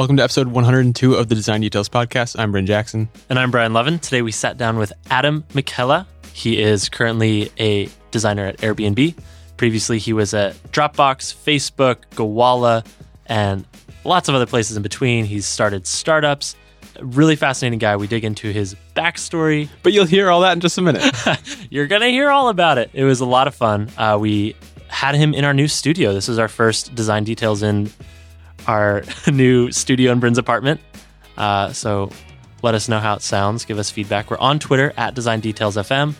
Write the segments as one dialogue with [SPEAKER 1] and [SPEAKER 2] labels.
[SPEAKER 1] Welcome to episode 102 of the Design Details Podcast. I'm Bryn Jackson.
[SPEAKER 2] And I'm Brian Lovin. Today we sat down with Adam Michela. He is currently a designer at Airbnb. Previously, he was at Dropbox, Facebook, Gowalla, and lots of other places in between. He's started startups. Really fascinating guy. We dig into his backstory.
[SPEAKER 1] But you'll hear all that in just a minute.
[SPEAKER 2] You're going to hear all about it. It was a lot of fun. Uh, we had him in our new studio. This is our first design details in our new studio in Bryn's apartment. Uh, so let us know how it sounds. Give us feedback. We're on Twitter at Design Details FM.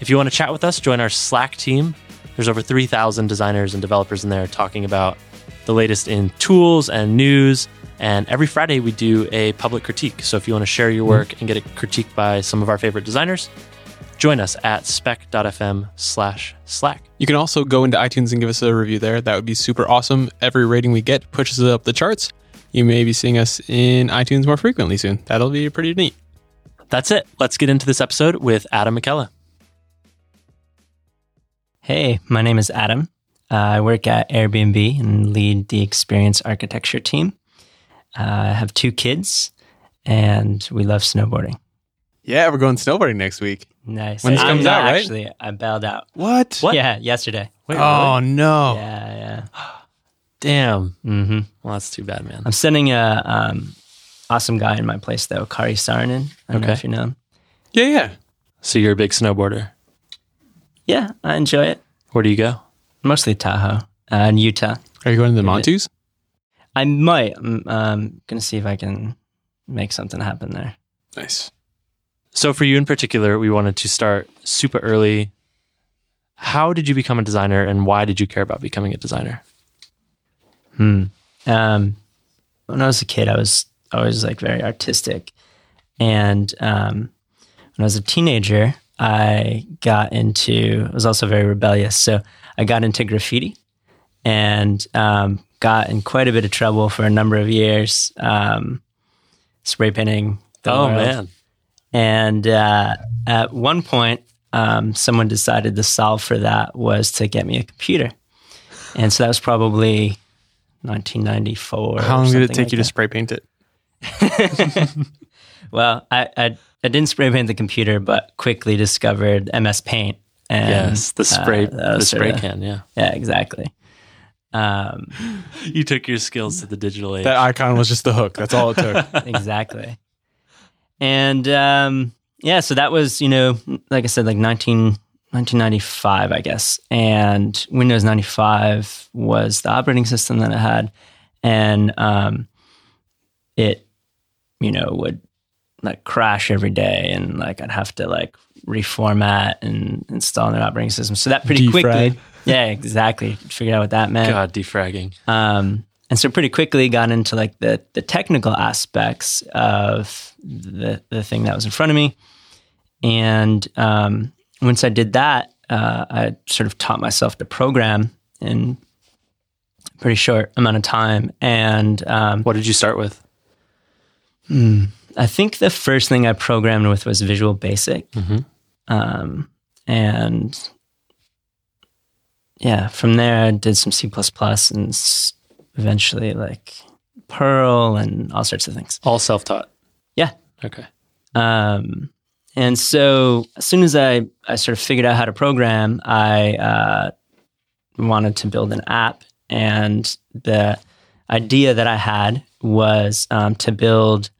[SPEAKER 2] If you want to chat with us, join our Slack team. There's over 3,000 designers and developers in there talking about the latest in tools and news. And every Friday, we do a public critique. So if you want to share your work and get it critiqued by some of our favorite designers, join us at spec.fm slash slack.
[SPEAKER 1] You can also go into iTunes and give us a review there. That would be super awesome. Every rating we get pushes it up the charts. You may be seeing us in iTunes more frequently soon. That'll be pretty neat.
[SPEAKER 2] That's it. Let's get into this episode with Adam Michela.
[SPEAKER 3] Hey, my name is Adam. Uh, I work at Airbnb and lead the experience architecture team. Uh, I have two kids and we love snowboarding.
[SPEAKER 1] Yeah, we're going snowboarding next week.
[SPEAKER 3] Nice.
[SPEAKER 1] When this
[SPEAKER 3] I'm
[SPEAKER 1] comes
[SPEAKER 3] not
[SPEAKER 1] out, right?
[SPEAKER 3] Actually, I bailed out.
[SPEAKER 1] What?
[SPEAKER 2] What?
[SPEAKER 3] Yeah, yesterday.
[SPEAKER 2] Wait,
[SPEAKER 1] oh,
[SPEAKER 2] really?
[SPEAKER 1] no.
[SPEAKER 3] Yeah, yeah.
[SPEAKER 2] Damn.
[SPEAKER 3] hmm
[SPEAKER 2] Well, that's too bad, man.
[SPEAKER 3] I'm sending a um, awesome guy in my place though, Karri Saarinen. I don't know
[SPEAKER 2] Okay.
[SPEAKER 3] if you know him.
[SPEAKER 1] Yeah, yeah.
[SPEAKER 2] So you're a big snowboarder.
[SPEAKER 3] Yeah, I enjoy it.
[SPEAKER 2] Where do you go?
[SPEAKER 3] Mostly Tahoe uh, and Utah.
[SPEAKER 1] Are you going to the Montes?
[SPEAKER 3] I might. I'm um, gonna see if I can make something happen there.
[SPEAKER 1] Nice.
[SPEAKER 2] So for you in particular, we wanted to start super early. How did you become a designer and why did you care about becoming a designer?
[SPEAKER 3] Hmm. Um, when I was a kid, I was always like very artistic, and um, when I was a teenager, I got into. I was also very rebellious, so I got into graffiti, and um, got in quite a bit of trouble for a number of years. Um, spray painting. the
[SPEAKER 2] oh
[SPEAKER 3] world.
[SPEAKER 2] man.
[SPEAKER 3] And uh, at one point, um, someone decided the solve for that was to get me a computer. And so that was probably 1994.
[SPEAKER 1] How long did it take
[SPEAKER 3] like
[SPEAKER 1] you to spray paint it?
[SPEAKER 3] Well, I, I, I didn't spray paint the computer, but quickly discovered MS Paint. And,
[SPEAKER 2] Yes, the spray
[SPEAKER 3] uh,
[SPEAKER 2] the spray
[SPEAKER 3] sorta-
[SPEAKER 2] can, yeah.
[SPEAKER 3] Yeah, exactly. Um,
[SPEAKER 2] You took your skills to the digital age.
[SPEAKER 1] That icon was just the hook. That's all it took.
[SPEAKER 3] exactly. And um, yeah, so that was, you know, like I said, like 19, 1995, I guess. And Windows 95 was the operating system that I had. And um, it, you know, would like crash every day and like I'd have to like reformat and install a new operating system. So that pretty
[SPEAKER 1] Defrag.
[SPEAKER 3] quickly. Yeah, exactly. Figured out what that meant.
[SPEAKER 2] God, defragging.
[SPEAKER 3] Um, and so pretty quickly got into like the the technical aspects of the the thing that was in front of me. And um, once I did that, uh, I sort of taught myself to program in a pretty short amount of time. And um,
[SPEAKER 2] What did you start with?
[SPEAKER 3] I think the first thing I programmed with was Visual Basic.
[SPEAKER 2] Mhm.
[SPEAKER 3] Um, and yeah, from there I did some C and eventually like Perl and all sorts of things.
[SPEAKER 2] All self taught.
[SPEAKER 3] Yeah.
[SPEAKER 2] Okay.
[SPEAKER 3] Um, and so as soon as I, I sort of figured out how to program, I uh, wanted to build an app. And the idea that I had was um, to build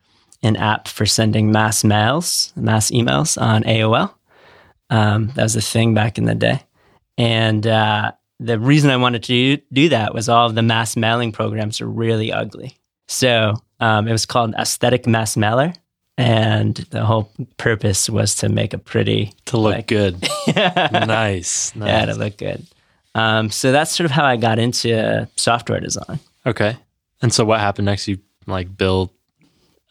[SPEAKER 3] an app for sending mass mails, mass emails on AOL. Um, that was a thing back in the day. And uh, the reason I wanted to do that was all of the mass mailing programs are really ugly. So um, it was called Aesthetic Mass Mailer. And the whole purpose was to make a pretty,
[SPEAKER 2] To look
[SPEAKER 3] Like-
[SPEAKER 2] good. nice. nice.
[SPEAKER 3] yeah, to look good. Um, so that's sort of how I got into software design.
[SPEAKER 2] Okay. And so what happened next? You like build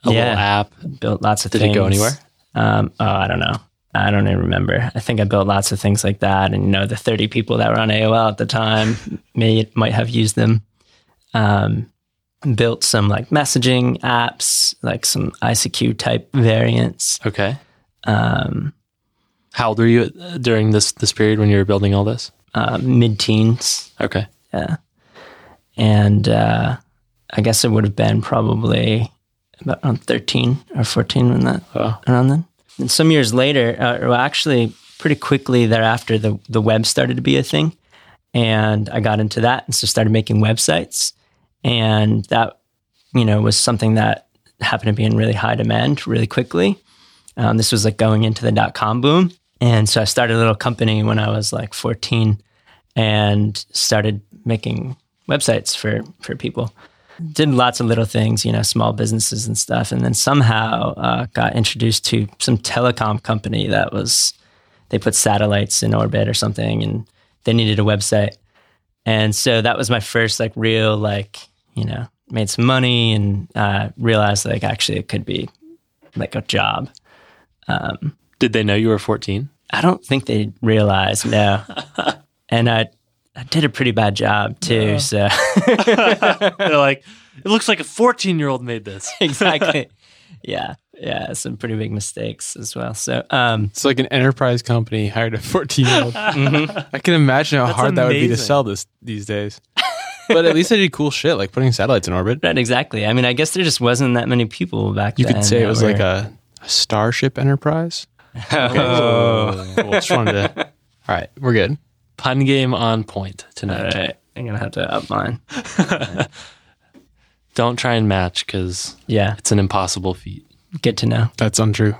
[SPEAKER 2] a
[SPEAKER 3] Yeah.
[SPEAKER 2] little app.
[SPEAKER 3] Built lots of
[SPEAKER 2] Did
[SPEAKER 3] things.
[SPEAKER 2] Did it go anywhere?
[SPEAKER 3] Um, oh, I don't know. I don't even remember. I think I built lots of things like that, and you know, the thirty people that were on AOL at the time may might have used them. Um, built some like messaging apps, like some ICQ type variants.
[SPEAKER 2] Okay.
[SPEAKER 3] Um,
[SPEAKER 2] How old were you during this this period when you were building all this?
[SPEAKER 3] uh, mid teens,
[SPEAKER 2] Okay.
[SPEAKER 3] yeah, and uh, I guess it would have been probably about around 13 or 14 when that
[SPEAKER 1] Oh.
[SPEAKER 3] around then. And some years later, uh, well, actually, pretty quickly thereafter, the the web started to be a thing, and I got into that and so started making websites, and that you know was something that happened to be in really high demand really quickly. Um, this was like going into the dot com boom, and so I started a little company when I was like 14, and started making websites for for people did lots of little things, you know, small businesses and stuff, and then somehow uh, got introduced to some telecom company that was they put satellites in orbit or something, and they needed a website, and so that was my first like real like you know made some money and uh, realized like actually it could be like a job. Um,
[SPEAKER 2] Did they know you were 14?
[SPEAKER 3] I don't think they realized no, and I I did a pretty bad job too, so.
[SPEAKER 2] They're like, it looks like a 14 year old made this.
[SPEAKER 3] exactly. Yeah, yeah, some pretty big mistakes as well. So, um,
[SPEAKER 1] It's like an enterprise company hired a 14 year old. I can imagine how
[SPEAKER 2] That's
[SPEAKER 1] hard that would be to sell this these days. But at least they did cool shit like putting satellites in orbit.
[SPEAKER 3] not exactly. I mean, I guess there just wasn't that many people back
[SPEAKER 1] You
[SPEAKER 3] then.
[SPEAKER 1] You could say it
[SPEAKER 3] that
[SPEAKER 1] was like a, a Starship Enterprise.
[SPEAKER 3] Oh,
[SPEAKER 1] Well, just wanted to. All right, we're good.
[SPEAKER 2] Pun game on point tonight.
[SPEAKER 3] right. I'm gonna have to up mine.
[SPEAKER 2] Don't try and match because
[SPEAKER 3] Yeah,
[SPEAKER 2] it's an impossible feat.
[SPEAKER 3] good to know.
[SPEAKER 1] That's untrue.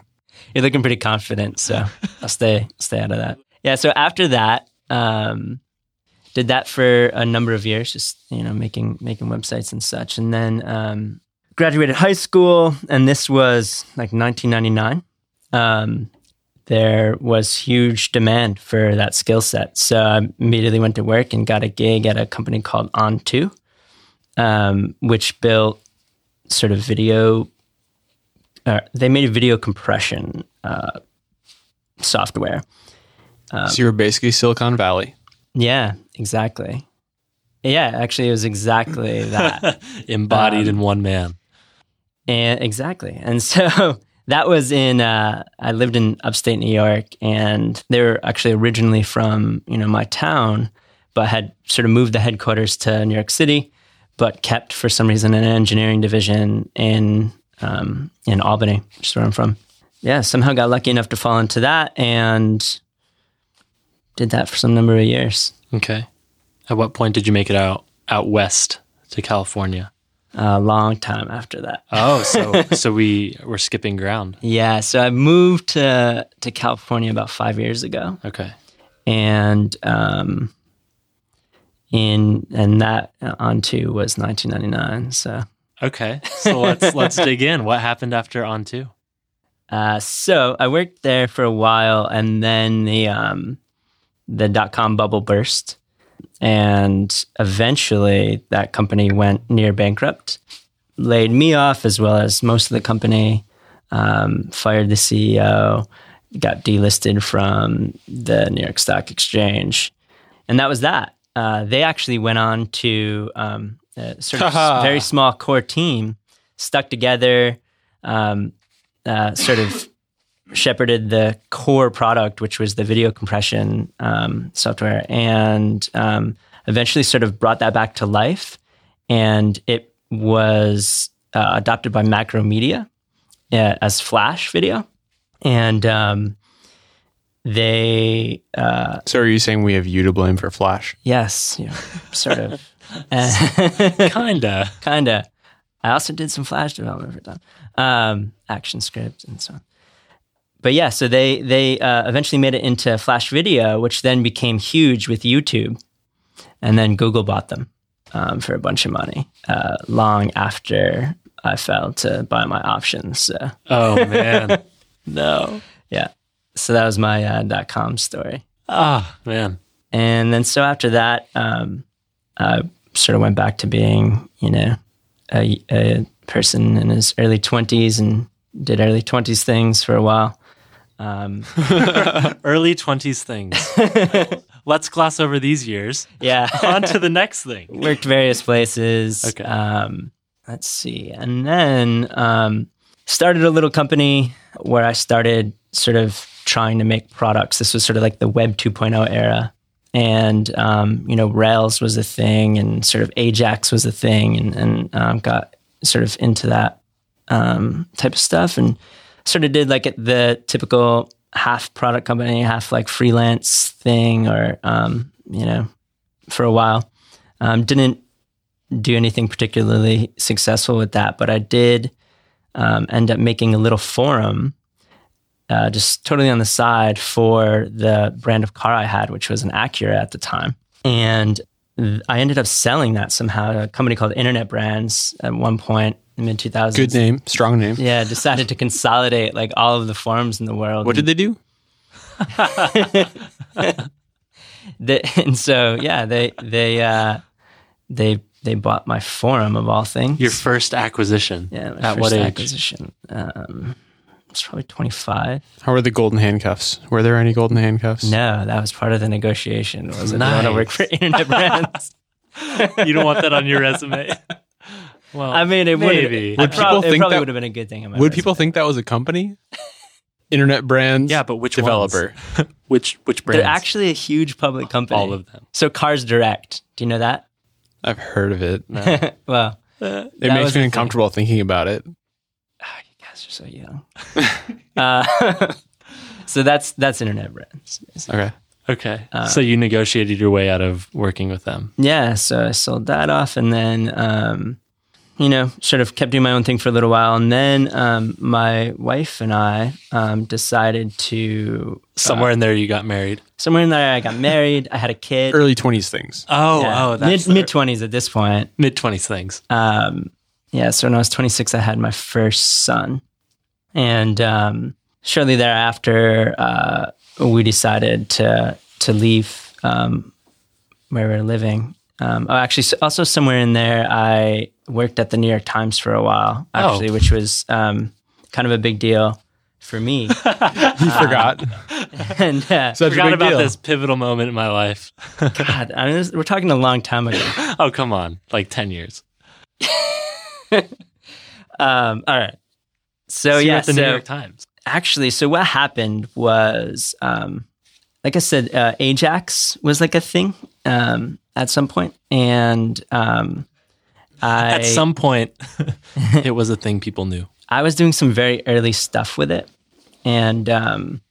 [SPEAKER 3] You're looking pretty confident, so I'll stay stay out of that. Yeah. So after that, um, did that for a number of years, just you know, making making websites and such, and then um, graduated high school, and this was like 1999. Um, there was huge demand for that skill set, so I immediately went to work and got a gig at a company called On2, um, which built sort of video uh, they made a video compression uh, software. Um,
[SPEAKER 1] so you were basically Silicon Valley.
[SPEAKER 3] Yeah, exactly. Yeah, actually, it was exactly that.
[SPEAKER 2] Embodied
[SPEAKER 3] Um,
[SPEAKER 2] in one man.
[SPEAKER 3] and exactly, and so that was in. Uh, I lived in upstate New York, and they were actually originally from you know my town, but had sort of moved the headquarters to New York City, but kept for some reason an engineering division in um, in Albany, which is where I'm from. Yeah, somehow got lucky enough to fall into that, and did that for some number of years.
[SPEAKER 2] Okay. At what point did you make it out out west to California?
[SPEAKER 3] A long time after that.
[SPEAKER 2] Oh, so so we were skipping ground.
[SPEAKER 3] Yeah, so I moved to to California about five years ago,
[SPEAKER 2] Okay.
[SPEAKER 3] and um, in and that On2 was 1999. So,
[SPEAKER 2] Okay. So let's let's dig in. What happened after On2?
[SPEAKER 3] uh, so I worked there for a while, and then the um, the dot com bubble burst, and eventually that company went near bankrupt, laid me off as well as most of the company, um, fired the CEO, got delisted from the New York Stock Exchange, and that was that. Uh, they actually went on to um, a sort of very small core team, stuck together, um, uh, sort of shepherded the core product, which was the video compression um, software, and um, eventually sort of brought that back to life. And it was uh, adopted by Macromedia uh, as Flash video, and um, they uh,
[SPEAKER 1] So are you saying we have you to blame for Flash?
[SPEAKER 3] yes, you know, sort of,
[SPEAKER 2] Kinda.
[SPEAKER 3] kind of. I also did some Flash development for them, um, action scripts and so on. But yeah, so they they uh, eventually made it into Flash Video, which then became huge with YouTube, and then Google bought them um, for a bunch of money uh, long after I failed to buy my options. So
[SPEAKER 2] Oh man. no.
[SPEAKER 3] yeah, so that was my uh, dot com story.
[SPEAKER 2] Ah man.
[SPEAKER 3] And then so after that, um, I sort of went back to being, you know, a, a person in his early 20s and did early 20s things for a while. Um,
[SPEAKER 2] Early twenties things. Let's gloss over these years.
[SPEAKER 3] yeah.
[SPEAKER 2] On to the next thing.
[SPEAKER 3] Worked various places.
[SPEAKER 2] Okay.
[SPEAKER 3] Um, let's see. And then um, started a little company where I started sort of trying to make products. This was sort of like the Web 2.0 era. and um, you know Rails was a thing, and sort of Ajax was a thing, and, and um, got sort of into that um, type of stuff, and sort of did like the typical half product company, half like freelance thing, or um, you know, for a while. Um, didn't do anything particularly successful with that, but I did um, end up making a little forum uh, just totally on the side for the brand of car I had, which was an Acura at the time. And I ended up selling that somehow to a company called Internet Brands at one point in mid 2000s.
[SPEAKER 1] Good name, strong name.
[SPEAKER 3] Yeah, decided to consolidate like all of the forums in the world.
[SPEAKER 1] What did they do?
[SPEAKER 3] they, and so yeah, they they uh, they they bought my forum of all things.
[SPEAKER 2] Your first acquisition.
[SPEAKER 3] yeah,
[SPEAKER 2] At
[SPEAKER 3] first
[SPEAKER 2] what age?
[SPEAKER 3] acquisition. Um, it's probably 25.
[SPEAKER 1] How were the golden handcuffs? Were there any golden handcuffs?
[SPEAKER 3] No, that was part of the negotiation. Was it? I want to work for internet brands.
[SPEAKER 2] you don't want that on your resume. Well,
[SPEAKER 3] I mean, it
[SPEAKER 2] maybe.
[SPEAKER 3] would.
[SPEAKER 1] Would
[SPEAKER 3] Would
[SPEAKER 1] people
[SPEAKER 3] it
[SPEAKER 1] think that-
[SPEAKER 3] would have been a good thing. In my
[SPEAKER 1] Would
[SPEAKER 3] resume.
[SPEAKER 1] people think that was a company? Internet brands.
[SPEAKER 2] Yeah, but which
[SPEAKER 1] developer?
[SPEAKER 2] which which
[SPEAKER 3] They're actually a huge public company.
[SPEAKER 2] all of them.
[SPEAKER 3] So Cars Direct. Do you know that?
[SPEAKER 1] I've heard of it.
[SPEAKER 3] well,
[SPEAKER 1] It
[SPEAKER 3] That
[SPEAKER 1] makes
[SPEAKER 3] the
[SPEAKER 1] me
[SPEAKER 3] thing.
[SPEAKER 1] uncomfortable thinking about it.
[SPEAKER 3] ah, you guys are so young. uh, so that's that's internet brands.
[SPEAKER 1] Okay.
[SPEAKER 2] Okay,
[SPEAKER 3] Uh,
[SPEAKER 2] so you negotiated your way out of working with them.
[SPEAKER 3] Yeah, so I sold that off, and then um, you know, sort of kept doing my own thing for a little while, and then um, my wife and I um, decided to
[SPEAKER 2] Somewhere in there, you got married.
[SPEAKER 3] somewhere in there. I got married. I had a kid.
[SPEAKER 1] Early 20s things.
[SPEAKER 2] Oh,
[SPEAKER 3] Yeah,
[SPEAKER 2] oh, that's
[SPEAKER 3] mid mid twenties at this point.
[SPEAKER 2] mid twenties things.
[SPEAKER 3] Um, yeah, so when I was 26, I had my first son, and um, shortly thereafter, uh, we decided to to leave um, where we were living. Um, oh, actually, also somewhere in there, I worked at the New York Times for a while,
[SPEAKER 2] Oh.
[SPEAKER 3] actually, which was um, kind of a big deal for me.
[SPEAKER 1] You forgot.
[SPEAKER 3] and uh,
[SPEAKER 1] Such
[SPEAKER 2] Forgot about
[SPEAKER 1] deal.
[SPEAKER 2] this pivotal moment in my life.
[SPEAKER 3] God, I mean, this, we're talking a long time ago.
[SPEAKER 2] oh, come on, like ten years.
[SPEAKER 3] Um, all right. So,
[SPEAKER 2] So
[SPEAKER 3] yeah,
[SPEAKER 2] at the
[SPEAKER 3] so,
[SPEAKER 2] New York Times.
[SPEAKER 3] actually so what happened was um like i said uh, ajax was like a thing um at some point and um i
[SPEAKER 2] At some point, it was a thing people knew.
[SPEAKER 3] i was doing some very early stuff with it and um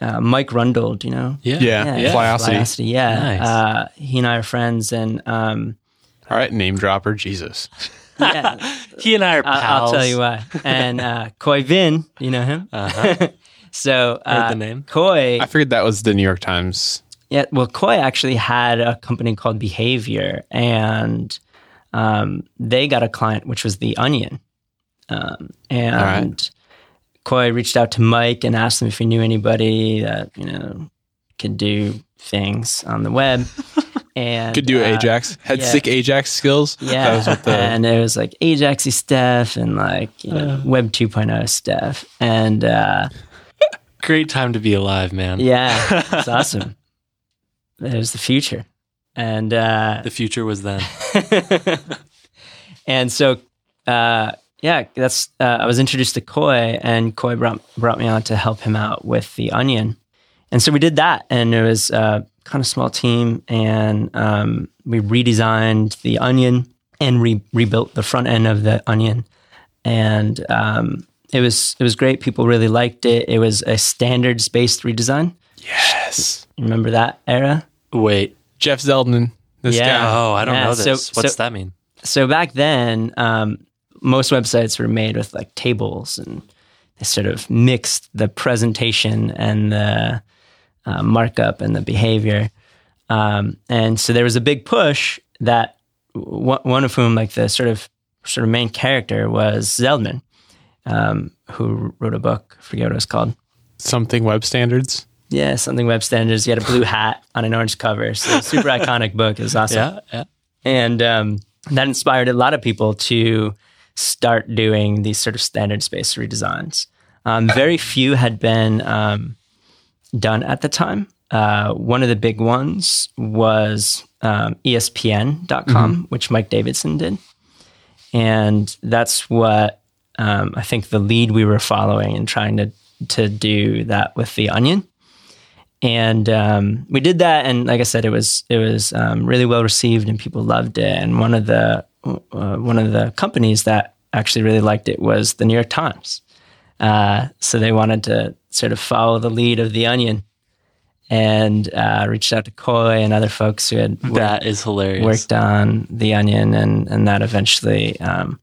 [SPEAKER 3] uh, mike rundle do you know
[SPEAKER 2] Yeah,
[SPEAKER 1] Yeah.
[SPEAKER 3] yeah,
[SPEAKER 1] Flyosity.
[SPEAKER 3] Flyosity, yeah
[SPEAKER 2] Nice.
[SPEAKER 3] uh he and i are friends and um
[SPEAKER 1] All right, name dropper, Jesus.
[SPEAKER 3] yeah
[SPEAKER 2] He and I are pals.
[SPEAKER 3] I'll, I'll tell you why and uh Khoi Vinh you know him
[SPEAKER 2] Uh-huh.
[SPEAKER 3] so
[SPEAKER 2] Heard
[SPEAKER 3] uh,
[SPEAKER 2] the name.
[SPEAKER 3] Khoi
[SPEAKER 1] I figured that was the New York Times.
[SPEAKER 3] Yeah, well, Khoi actually had a company called Behavior, and um, they got a client, which was The Onion. Um, and
[SPEAKER 1] right.
[SPEAKER 3] Khoi reached out to Mike and asked him if he knew anybody that you know could do things on the web. And
[SPEAKER 1] Could do
[SPEAKER 3] uh,
[SPEAKER 1] Ajax. Had
[SPEAKER 3] yeah.
[SPEAKER 1] sick Ajax skills.
[SPEAKER 3] Yeah,
[SPEAKER 1] That was what the.
[SPEAKER 3] and it was like Ajaxy stuff and like you know
[SPEAKER 2] Uh.
[SPEAKER 3] Web 2.0 stuff, and uh,
[SPEAKER 2] Great time to be alive, man.
[SPEAKER 3] yeah, it's awesome. It was the future, and uh,
[SPEAKER 2] The future was then.
[SPEAKER 3] and so uh, yeah that's uh, i was introduced to Khoi and Khoi brought, brought me on to help him out with the onion and so we did that and it was uh, kind of small team and um, we redesigned the onion and re- rebuilt the front end of the onion and um, it was it was great people really liked it it was a standards based redesign
[SPEAKER 1] yes.
[SPEAKER 3] Remember that era
[SPEAKER 2] Wait.
[SPEAKER 1] Jeff Zeldman. This
[SPEAKER 3] Yeah.
[SPEAKER 1] guy.
[SPEAKER 2] Oh, I don't
[SPEAKER 3] Yeah,
[SPEAKER 2] know
[SPEAKER 3] so-
[SPEAKER 2] this. What's
[SPEAKER 3] so-
[SPEAKER 2] that mean?
[SPEAKER 3] so back then, um, most websites were made with like tables, and they sort of mixed the presentation and the uh, markup and the behavior. Um, and so there was a big push that w- one of whom, like the sort of sort of main character, was Zeldman, um, who wrote a book. I forget what it was called.
[SPEAKER 1] Something web standards.
[SPEAKER 3] Yeah, something web standards. He had a blue hat on an orange cover. So super iconic book. It was awesome.
[SPEAKER 2] Yeah, yeah.
[SPEAKER 3] And um, that inspired a lot of people to start doing these sort of standard space redesigns. Um, very few had been um, done at the time. Uh, one of the big ones was um, ESPN.com, which Mike Davidson did. And that's what um, I think the lead we were following and trying to, to do that with The Onion. and um, we did that. And like I said, it was it was um, really well received, and people loved it. And one of the uh, one of the companies that actually really liked it was the New York Times. Uh, so they wanted to sort of follow the lead of the Onion, and uh, reached out to Khoi and other folks who had worked,
[SPEAKER 2] That is hilarious.
[SPEAKER 3] worked on the Onion, and and that eventually um,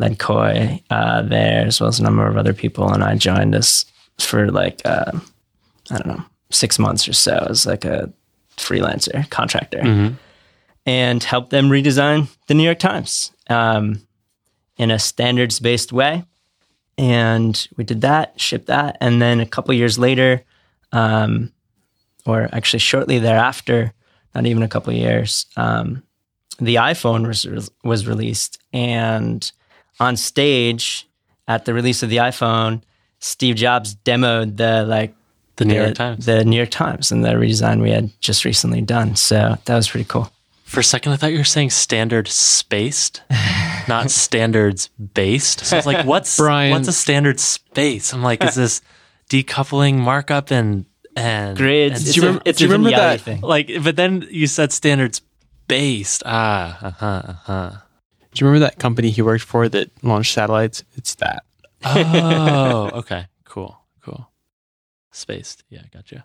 [SPEAKER 3] led Khoi uh, there, as well as a number of other people. And I joined us for like uh, I don't know six months or so as like a freelancer contractor,
[SPEAKER 2] Mhm.
[SPEAKER 3] and helped them redesign the New York Times um, in a standards based way. And we did that, shipped that, and then a couple years later, um, or actually shortly thereafter, not even a couple years, um, the iPhone was was released, and on stage at the release of the iPhone, Steve Jobs demoed the like
[SPEAKER 2] The New
[SPEAKER 3] the,
[SPEAKER 2] York Times.
[SPEAKER 3] the New York Times, and the redesign we had just recently done. So that was pretty cool.
[SPEAKER 2] For a second, I thought you were saying standard spaced, not standards based. So I was like, what's
[SPEAKER 1] Brian-
[SPEAKER 2] what's a standard space? I'm like, is this decoupling markup and and
[SPEAKER 3] Grids.
[SPEAKER 2] and
[SPEAKER 3] It's
[SPEAKER 1] you
[SPEAKER 3] a-
[SPEAKER 1] remember-
[SPEAKER 3] it's
[SPEAKER 1] do you remember that-
[SPEAKER 3] thing.
[SPEAKER 2] like? But then you said standards based. Ah, uh huh, uh huh.
[SPEAKER 1] Do you remember that company he worked for that launched satellites? It's that.
[SPEAKER 2] Oh, okay, cool, cool. Spaced, yeah, gotcha.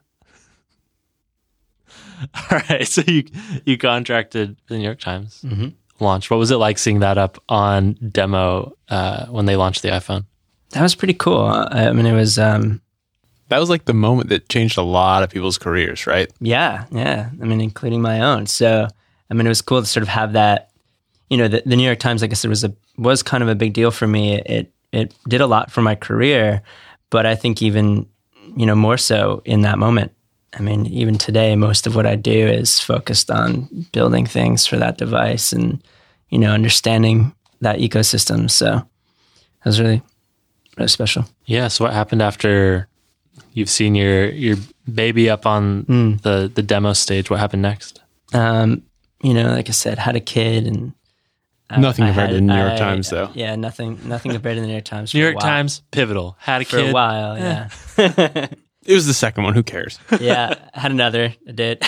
[SPEAKER 2] All right, so you you contracted the New York Times
[SPEAKER 3] Mhm.
[SPEAKER 2] launch. What was it like seeing that up on demo uh, when they launched the iPhone?
[SPEAKER 3] That was pretty cool. Uh, I mean, it was. Um,
[SPEAKER 1] That was like the moment that changed a lot of people's careers, right?
[SPEAKER 3] Yeah, yeah. I mean, including my own. So, I mean, it was cool to sort of have that. You know, the, the New York Times, like I said, was a was kind of a big deal for me. It it did a lot for my career, but I think even you know more so in that moment. I mean, even today, most of what I do is focused on building things for that device and you know understanding that ecosystem. So, it was really really special.
[SPEAKER 2] Yeah. So what happened after you've seen your your baby up on
[SPEAKER 3] Mm.
[SPEAKER 2] the the demo stage? What happened next?
[SPEAKER 3] Um, you know, like I said, had a kid and I-
[SPEAKER 1] Nothing
[SPEAKER 3] I
[SPEAKER 1] compared to the New York
[SPEAKER 3] I-
[SPEAKER 1] Times, though.
[SPEAKER 3] Yeah, nothing, nothing compared to the New York Times.
[SPEAKER 2] New York. Times pivotal had a
[SPEAKER 3] for
[SPEAKER 2] kid.
[SPEAKER 3] a while. Yeah,
[SPEAKER 1] It was the second one. Who cares?
[SPEAKER 3] yeah. Had another. I did,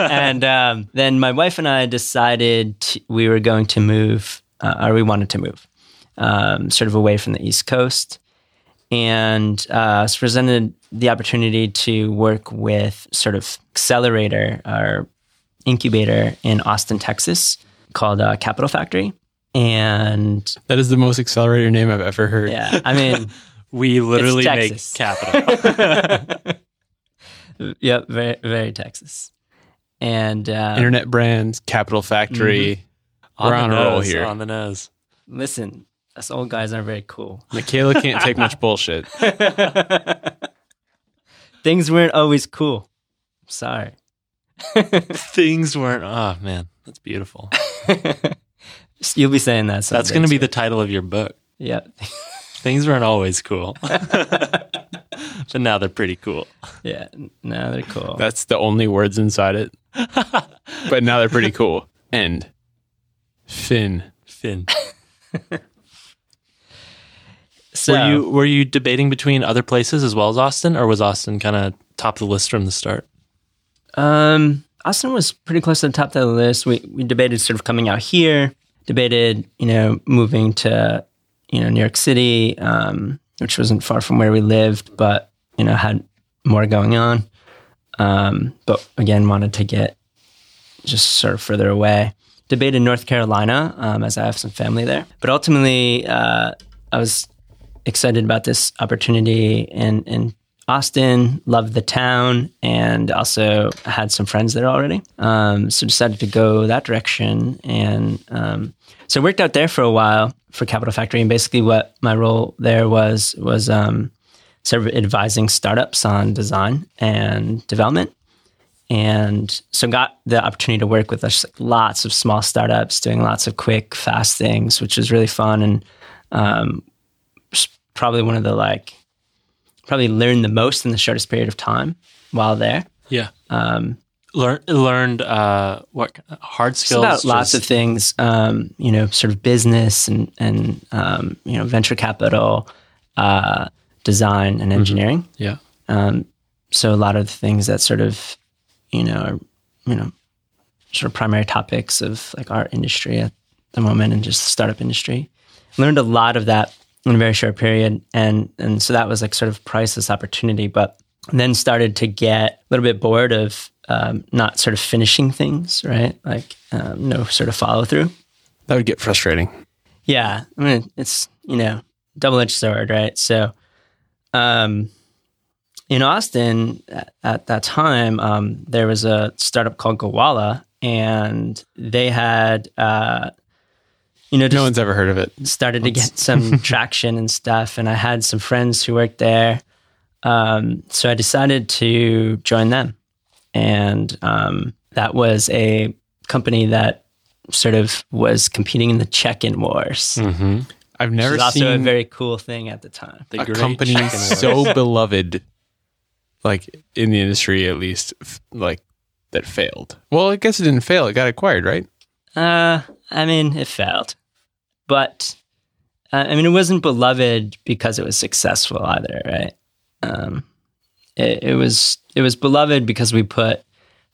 [SPEAKER 3] and um, then my wife and I decided we were going to move, uh, or we wanted to move, um, sort of away from the East Coast, and uh, was presented the opportunity to work with sort of accelerator or incubator in Austin, Texas, called uh, Capital Factory, and
[SPEAKER 1] That is the most accelerator name I've ever heard.
[SPEAKER 3] yeah, I mean.
[SPEAKER 2] We literally make capital.
[SPEAKER 3] Yep, very very Texas. And uh,
[SPEAKER 1] Internet brands, Capital Factory. We're
[SPEAKER 2] the
[SPEAKER 1] on a roll here.
[SPEAKER 2] On the nose.
[SPEAKER 3] listen, us old guys aren't very cool.
[SPEAKER 1] Michaela can't take much bullshit.
[SPEAKER 3] Things weren't always cool. Sorry.
[SPEAKER 2] Things weren't. Oh man, that's beautiful.
[SPEAKER 3] You'll be saying that.
[SPEAKER 2] That's going to be the title of your book.
[SPEAKER 3] Yep.
[SPEAKER 2] Things weren't always cool, but now they're pretty cool.
[SPEAKER 3] yeah. now they're cool.
[SPEAKER 1] That's the only words inside it. But now they're pretty cool. End. Finn.
[SPEAKER 2] Finn,
[SPEAKER 3] so,
[SPEAKER 2] were you were you debating between other places as well as Austin, or was Austin kind of top of the list from the start?
[SPEAKER 3] Um, Austin was pretty close to the top of the list. We we debated sort of coming out here, debated you know moving to you know New York City, um, which wasn't far from where we lived, but you know had more going on. Um, but again, wanted to get just sort of further away. Debated North Carolina um, as I have some family there, but ultimately uh, I was excited about this opportunity in in Austin. Loved the town, and also had some friends there already. Um, so decided to go that direction, and um, so worked out there for a while for Capital Factory. And basically, what my role there was was um, sort of advising startups on design and development. And so got the opportunity to work with lots of small startups doing lots of quick, fast things, which was really fun and um, probably one of the like probably learned the most in the shortest period of time while there.
[SPEAKER 2] Yeah,
[SPEAKER 3] Um,
[SPEAKER 2] Learn, learned uh, what hard skills.
[SPEAKER 3] about lots
[SPEAKER 2] just-
[SPEAKER 3] of things, um, you know, sort of business and and um, you know venture capital, uh, design and engineering.
[SPEAKER 2] yeah.
[SPEAKER 3] Um, so a lot of the things that sort of, you know, are, you know, sort of primary topics of like our industry at the moment and just startup industry. Learned a lot of that in a very short period, and and so that was like sort of priceless opportunity. But then started to get a little bit bored of um, not sort of finishing things, right? Like um, no sort of follow through.
[SPEAKER 1] That would get frustrating.
[SPEAKER 3] Yeah, I mean it's you know double edged sword, right? So, um, in Austin at, at that time, um, there was a startup called Gowalla, and they had uh, you know just
[SPEAKER 1] No one's ever heard of it.
[SPEAKER 3] started to get some traction and stuff, and I had some friends who worked there, um, so I decided to join them, and um, that was a company that sort of was competing in the check-in wars.
[SPEAKER 2] Mm-hmm.
[SPEAKER 1] I've
[SPEAKER 3] Which
[SPEAKER 1] never
[SPEAKER 3] is also a very cool thing at the time.
[SPEAKER 2] The
[SPEAKER 1] a
[SPEAKER 2] great
[SPEAKER 1] company
[SPEAKER 2] chicken
[SPEAKER 1] so beloved, like in the industry at least, like that failed. Well, I guess it didn't fail. It got acquired, right?
[SPEAKER 3] Uh, I mean, it failed, but uh, I mean, it wasn't beloved because it was successful either, right? Um, it, it was it was beloved because we put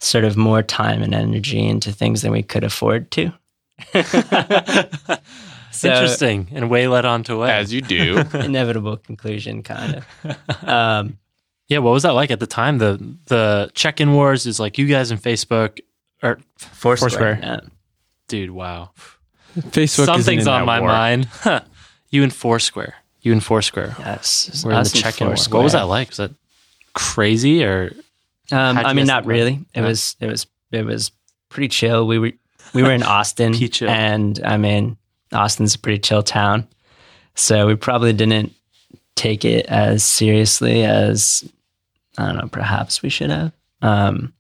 [SPEAKER 3] sort of more time and energy into things than we could afford to. So-
[SPEAKER 2] Interesting, and way led on to way.
[SPEAKER 1] As you do.
[SPEAKER 3] Inevitable conclusion, kind of. Um,
[SPEAKER 2] yeah, what was that like at the time? The the check-in wars is like you guys in Facebook, or
[SPEAKER 3] Foursquare.
[SPEAKER 1] Foursquare.
[SPEAKER 3] yeah.
[SPEAKER 2] Dude, wow,
[SPEAKER 1] Facebook.
[SPEAKER 2] something's on my
[SPEAKER 1] war.
[SPEAKER 2] mind. Huh. You and Foursquare, you and Foursquare.
[SPEAKER 3] Yes,
[SPEAKER 2] We're in the check-in war. What was that like? Was that crazy or
[SPEAKER 3] Um, I mean, not
[SPEAKER 2] think about it?
[SPEAKER 3] really. It
[SPEAKER 2] No?
[SPEAKER 3] was it was it was pretty chill. We were we were in Austin, and I mean, Austin's a pretty chill town, so we probably didn't take it as seriously as I don't know. Perhaps we should have. Um,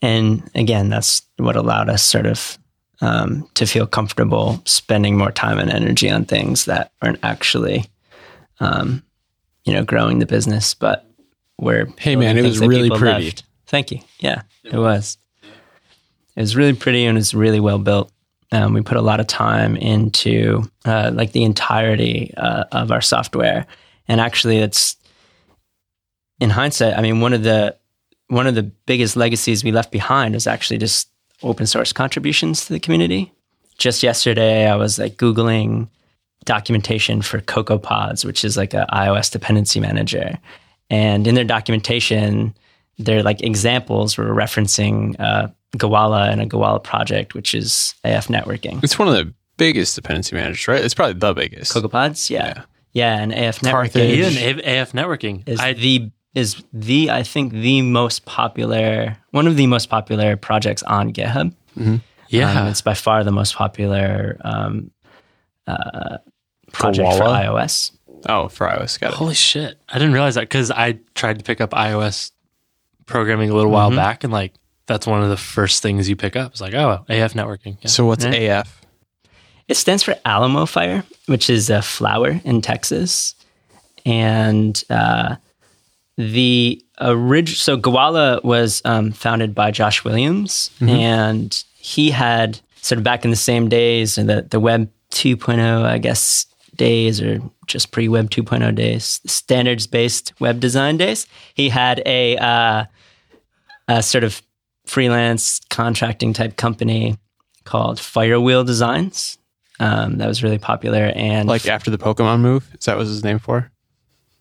[SPEAKER 3] and again, that's what allowed us sort of um, to feel comfortable spending more time and energy on things that aren't actually, um, you know, growing the business, but we're
[SPEAKER 1] Hey, man, it was really pretty.
[SPEAKER 3] loved. Thank you. Yeah, it was. It was really pretty and it was really well built. Um, we put a lot of time into uh, like the entirety uh, of our software, and actually, it's in hindsight. I mean, one of the one of the biggest legacies we left behind was actually just open source contributions to the community. Just yesterday, I was like googling documentation for CocoaPods, which is like a iOS dependency manager, and in their documentation, their like examples were referencing uh, Gowalla and a Gowalla project, which is AFNetworking.
[SPEAKER 1] It's one of the biggest dependency managers, right? It's probably the biggest.
[SPEAKER 3] CocoaPods, yeah,
[SPEAKER 1] Yeah.
[SPEAKER 3] yeah, and AF
[SPEAKER 1] Carthage.
[SPEAKER 3] networking
[SPEAKER 2] even A- AFNetworking?
[SPEAKER 3] is
[SPEAKER 2] I,
[SPEAKER 3] the is the I think the most popular one of the most popular projects on GitHub.
[SPEAKER 2] yeah,
[SPEAKER 3] Um, it's by far the most popular um, uh, project for iOS.
[SPEAKER 1] Oh, for iOS, got it.
[SPEAKER 2] Holy shit. I didn't realize that because I tried to pick up iOS programming a little while
[SPEAKER 3] Mm-hmm.
[SPEAKER 2] back and like that's one of the first things you pick up. It's like, oh, AFNetworking. Yeah.
[SPEAKER 1] So what's
[SPEAKER 3] Yeah.
[SPEAKER 1] AF?
[SPEAKER 3] It stands for Alamofire, which is a flower in Texas, and uh, the original. So Gowalla was um, founded by Josh Williams, and he had sort of back in the same days, and the the Web 2.0, I guess, days or just pre Web 2.0 days, standards based web design days. He had a uh, a sort of freelance contracting type company called Firewheel Designs. Um, that was really popular. And
[SPEAKER 1] Like after the Pokemon move? Is that what his name for?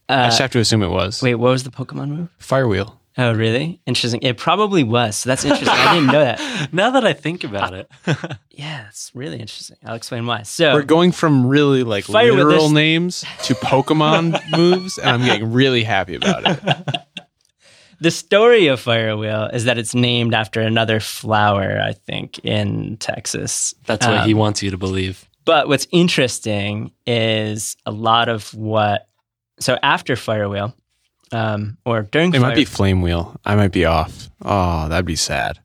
[SPEAKER 1] I
[SPEAKER 3] uh,
[SPEAKER 1] just have to assume it was.
[SPEAKER 3] wait, what was the Pokemon move?
[SPEAKER 1] Firewheel.
[SPEAKER 3] Oh, really? Interesting. It probably was. So that's interesting. I didn't know that.
[SPEAKER 2] now that I think about it,
[SPEAKER 3] Yeah, it's really interesting. I'll explain why. So
[SPEAKER 1] We're going from really like
[SPEAKER 3] Firewheel,
[SPEAKER 1] literal
[SPEAKER 3] there's-
[SPEAKER 1] names to Pokemon moves, and I'm getting really happy about it.
[SPEAKER 3] the story of Firewheel is that it's named after another flower, I think, in Texas.
[SPEAKER 2] that's what
[SPEAKER 3] Um,
[SPEAKER 2] he wants you to believe.
[SPEAKER 3] But what's interesting is a lot of what. So after Firewheel, um, or during
[SPEAKER 1] It might be Flame Wheel. I might be off. Oh, that'd be sad.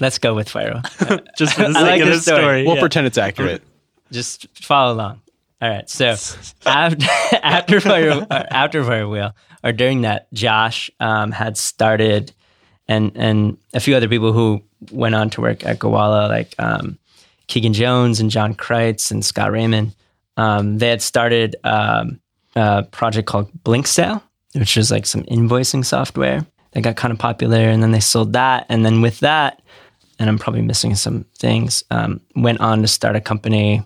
[SPEAKER 3] let's go with Firewheel.
[SPEAKER 2] Just for the sake
[SPEAKER 3] like
[SPEAKER 2] of
[SPEAKER 3] this
[SPEAKER 2] the
[SPEAKER 3] story.
[SPEAKER 2] story.
[SPEAKER 1] We'll
[SPEAKER 3] Yeah.
[SPEAKER 1] pretend it's accurate.
[SPEAKER 3] Just follow along. All right. So after after Fire after Firewheel, or during that, Josh um, had started, and and a few other people who went on to work at Gowalla, like um, Keegan Jones and John Kreitz and Scott Raymond. Um, they had started um, a project called Blinksale, which was like some invoicing software that got kind of popular. And then they sold that. And then with that, and I'm probably missing some things, um, went on to start a company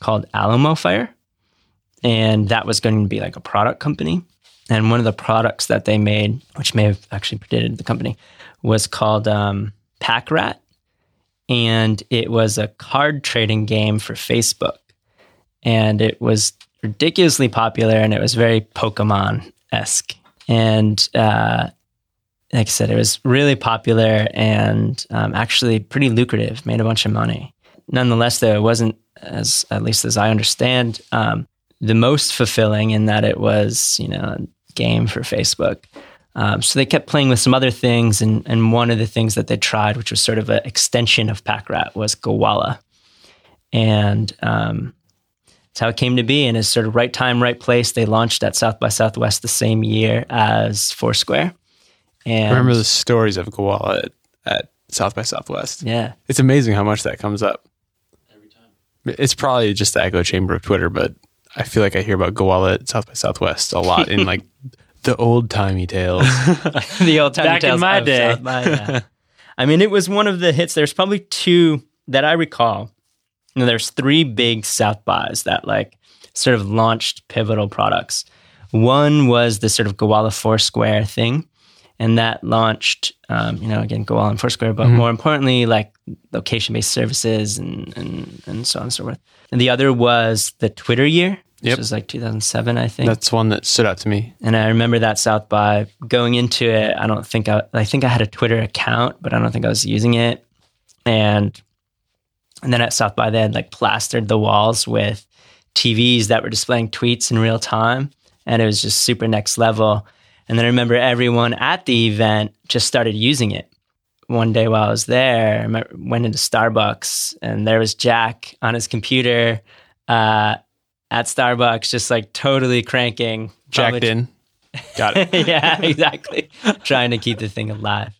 [SPEAKER 3] called Alamofire. And that was going to be like a product company. And one of the products that they made, which may have actually predated the company, was called um, Packrat. And it was a card trading game for Facebook. And it was ridiculously popular and it was very Pokemon esque. And uh, like I said, it was really popular and um, actually pretty lucrative, made a bunch of money. Nonetheless, though, it wasn't, as at least as I understand, um, the most fulfilling in that it was, you know, a game for Facebook. Um, so they kept playing with some other things, and, and one of the things that they tried, which was sort of an extension of Packrat, was Gowalla. And um, that's how it came to be. And it's sort of right time, right place. They launched at South by Southwest the same year as Foursquare. And
[SPEAKER 1] I remember the stories of Gowalla at, at South by Southwest.
[SPEAKER 3] Yeah.
[SPEAKER 1] It's amazing how much that comes up. Every time. It's probably just the echo chamber of Twitter, but I feel like I hear about Gowalla at South by Southwest a lot in like the old timey tales.
[SPEAKER 3] the old time
[SPEAKER 2] Back in my
[SPEAKER 3] of
[SPEAKER 2] day.
[SPEAKER 3] South by, yeah. I mean, it was one of the hits. There's probably two that I recall. Know, there's three big South bys that like sort of launched pivotal products. One was the sort of Gowalla Foursquare thing, and that launched, um, you know, again, Gowalla and Foursquare, but more importantly, like location-based services and, and and so on and so forth. And the other was the Twitter year, which
[SPEAKER 1] Yep.
[SPEAKER 3] was like 2007, I think.
[SPEAKER 1] That's one that stood out to me.
[SPEAKER 3] And I remember that South by going into it. I don't think I, I think I had a Twitter account, but I don't think I was using it. And and then at South by they had like plastered the walls with TVs that were displaying tweets in real time, and it was just super next level. And then I remember everyone at the event just started using it. One day while I was there, I went into Starbucks, and there was Jack on his computer uh, at Starbucks, just like totally cranking.
[SPEAKER 1] Jacked in. Got it.
[SPEAKER 3] yeah, exactly. Trying to keep the thing alive.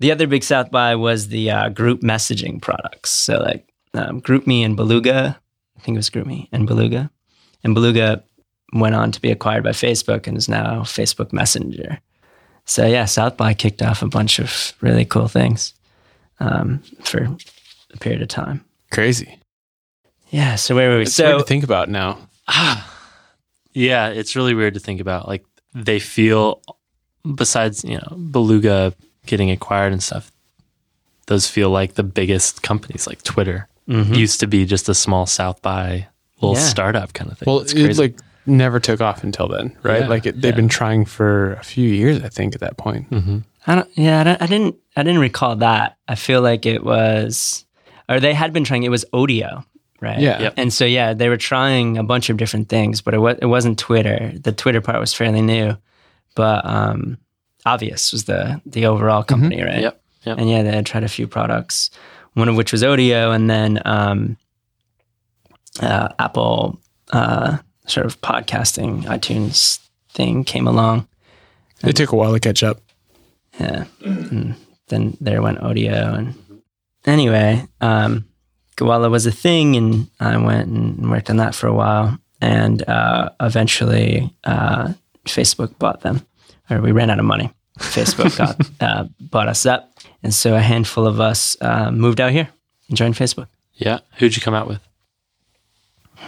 [SPEAKER 3] The other big South by was the uh, group messaging products. So like um, GroupMe and Beluga. I think it was GroupMe and Beluga. And Beluga went on to be acquired by Facebook and is now Facebook Messenger. So yeah, South by kicked off a bunch of really cool things um, for a period of time.
[SPEAKER 1] Crazy.
[SPEAKER 3] Yeah. So where were we?
[SPEAKER 1] It's
[SPEAKER 3] so
[SPEAKER 1] weird to think about now.
[SPEAKER 2] Ah, Yeah, it's really weird to think about. Like they feel, besides you know Beluga getting acquired and stuff, those feel like the biggest companies. Like Twitter
[SPEAKER 3] Mhm.
[SPEAKER 2] used to be just a small South by little
[SPEAKER 3] Yeah.
[SPEAKER 2] startup kind of thing.
[SPEAKER 1] Well,
[SPEAKER 2] It's
[SPEAKER 1] it like never took off until then, right?
[SPEAKER 2] Yeah,
[SPEAKER 1] like it, they've
[SPEAKER 2] yeah.
[SPEAKER 1] been trying for a few years, I think, at that point.
[SPEAKER 2] Mhm.
[SPEAKER 3] I don't. Yeah, I, don't, I didn't. I didn't recall that. I feel like it was, or they had been trying. It was Odeo, right?
[SPEAKER 1] Yeah.
[SPEAKER 2] Yep.
[SPEAKER 3] And so yeah, they were trying a bunch of different things, but it was it wasn't Twitter. The Twitter part was fairly new, but um, Obvious was the the overall company, right?
[SPEAKER 2] Yep. Yep.
[SPEAKER 3] And yeah, they had tried a few products, one of which was Odeo, and then um, uh, Apple uh, sort of podcasting iTunes thing came along.
[SPEAKER 1] It took a while to catch up.
[SPEAKER 3] Yeah. And then there went Odeo. And anyway, um, Gowalla was a thing, and I went and worked on that for a while. And uh, eventually, uh, Facebook bought them, or we ran out of money. Facebook got uh, bought us up, and so a handful of us uh, moved out here and joined Facebook.
[SPEAKER 2] Yeah. Who'd you come out with?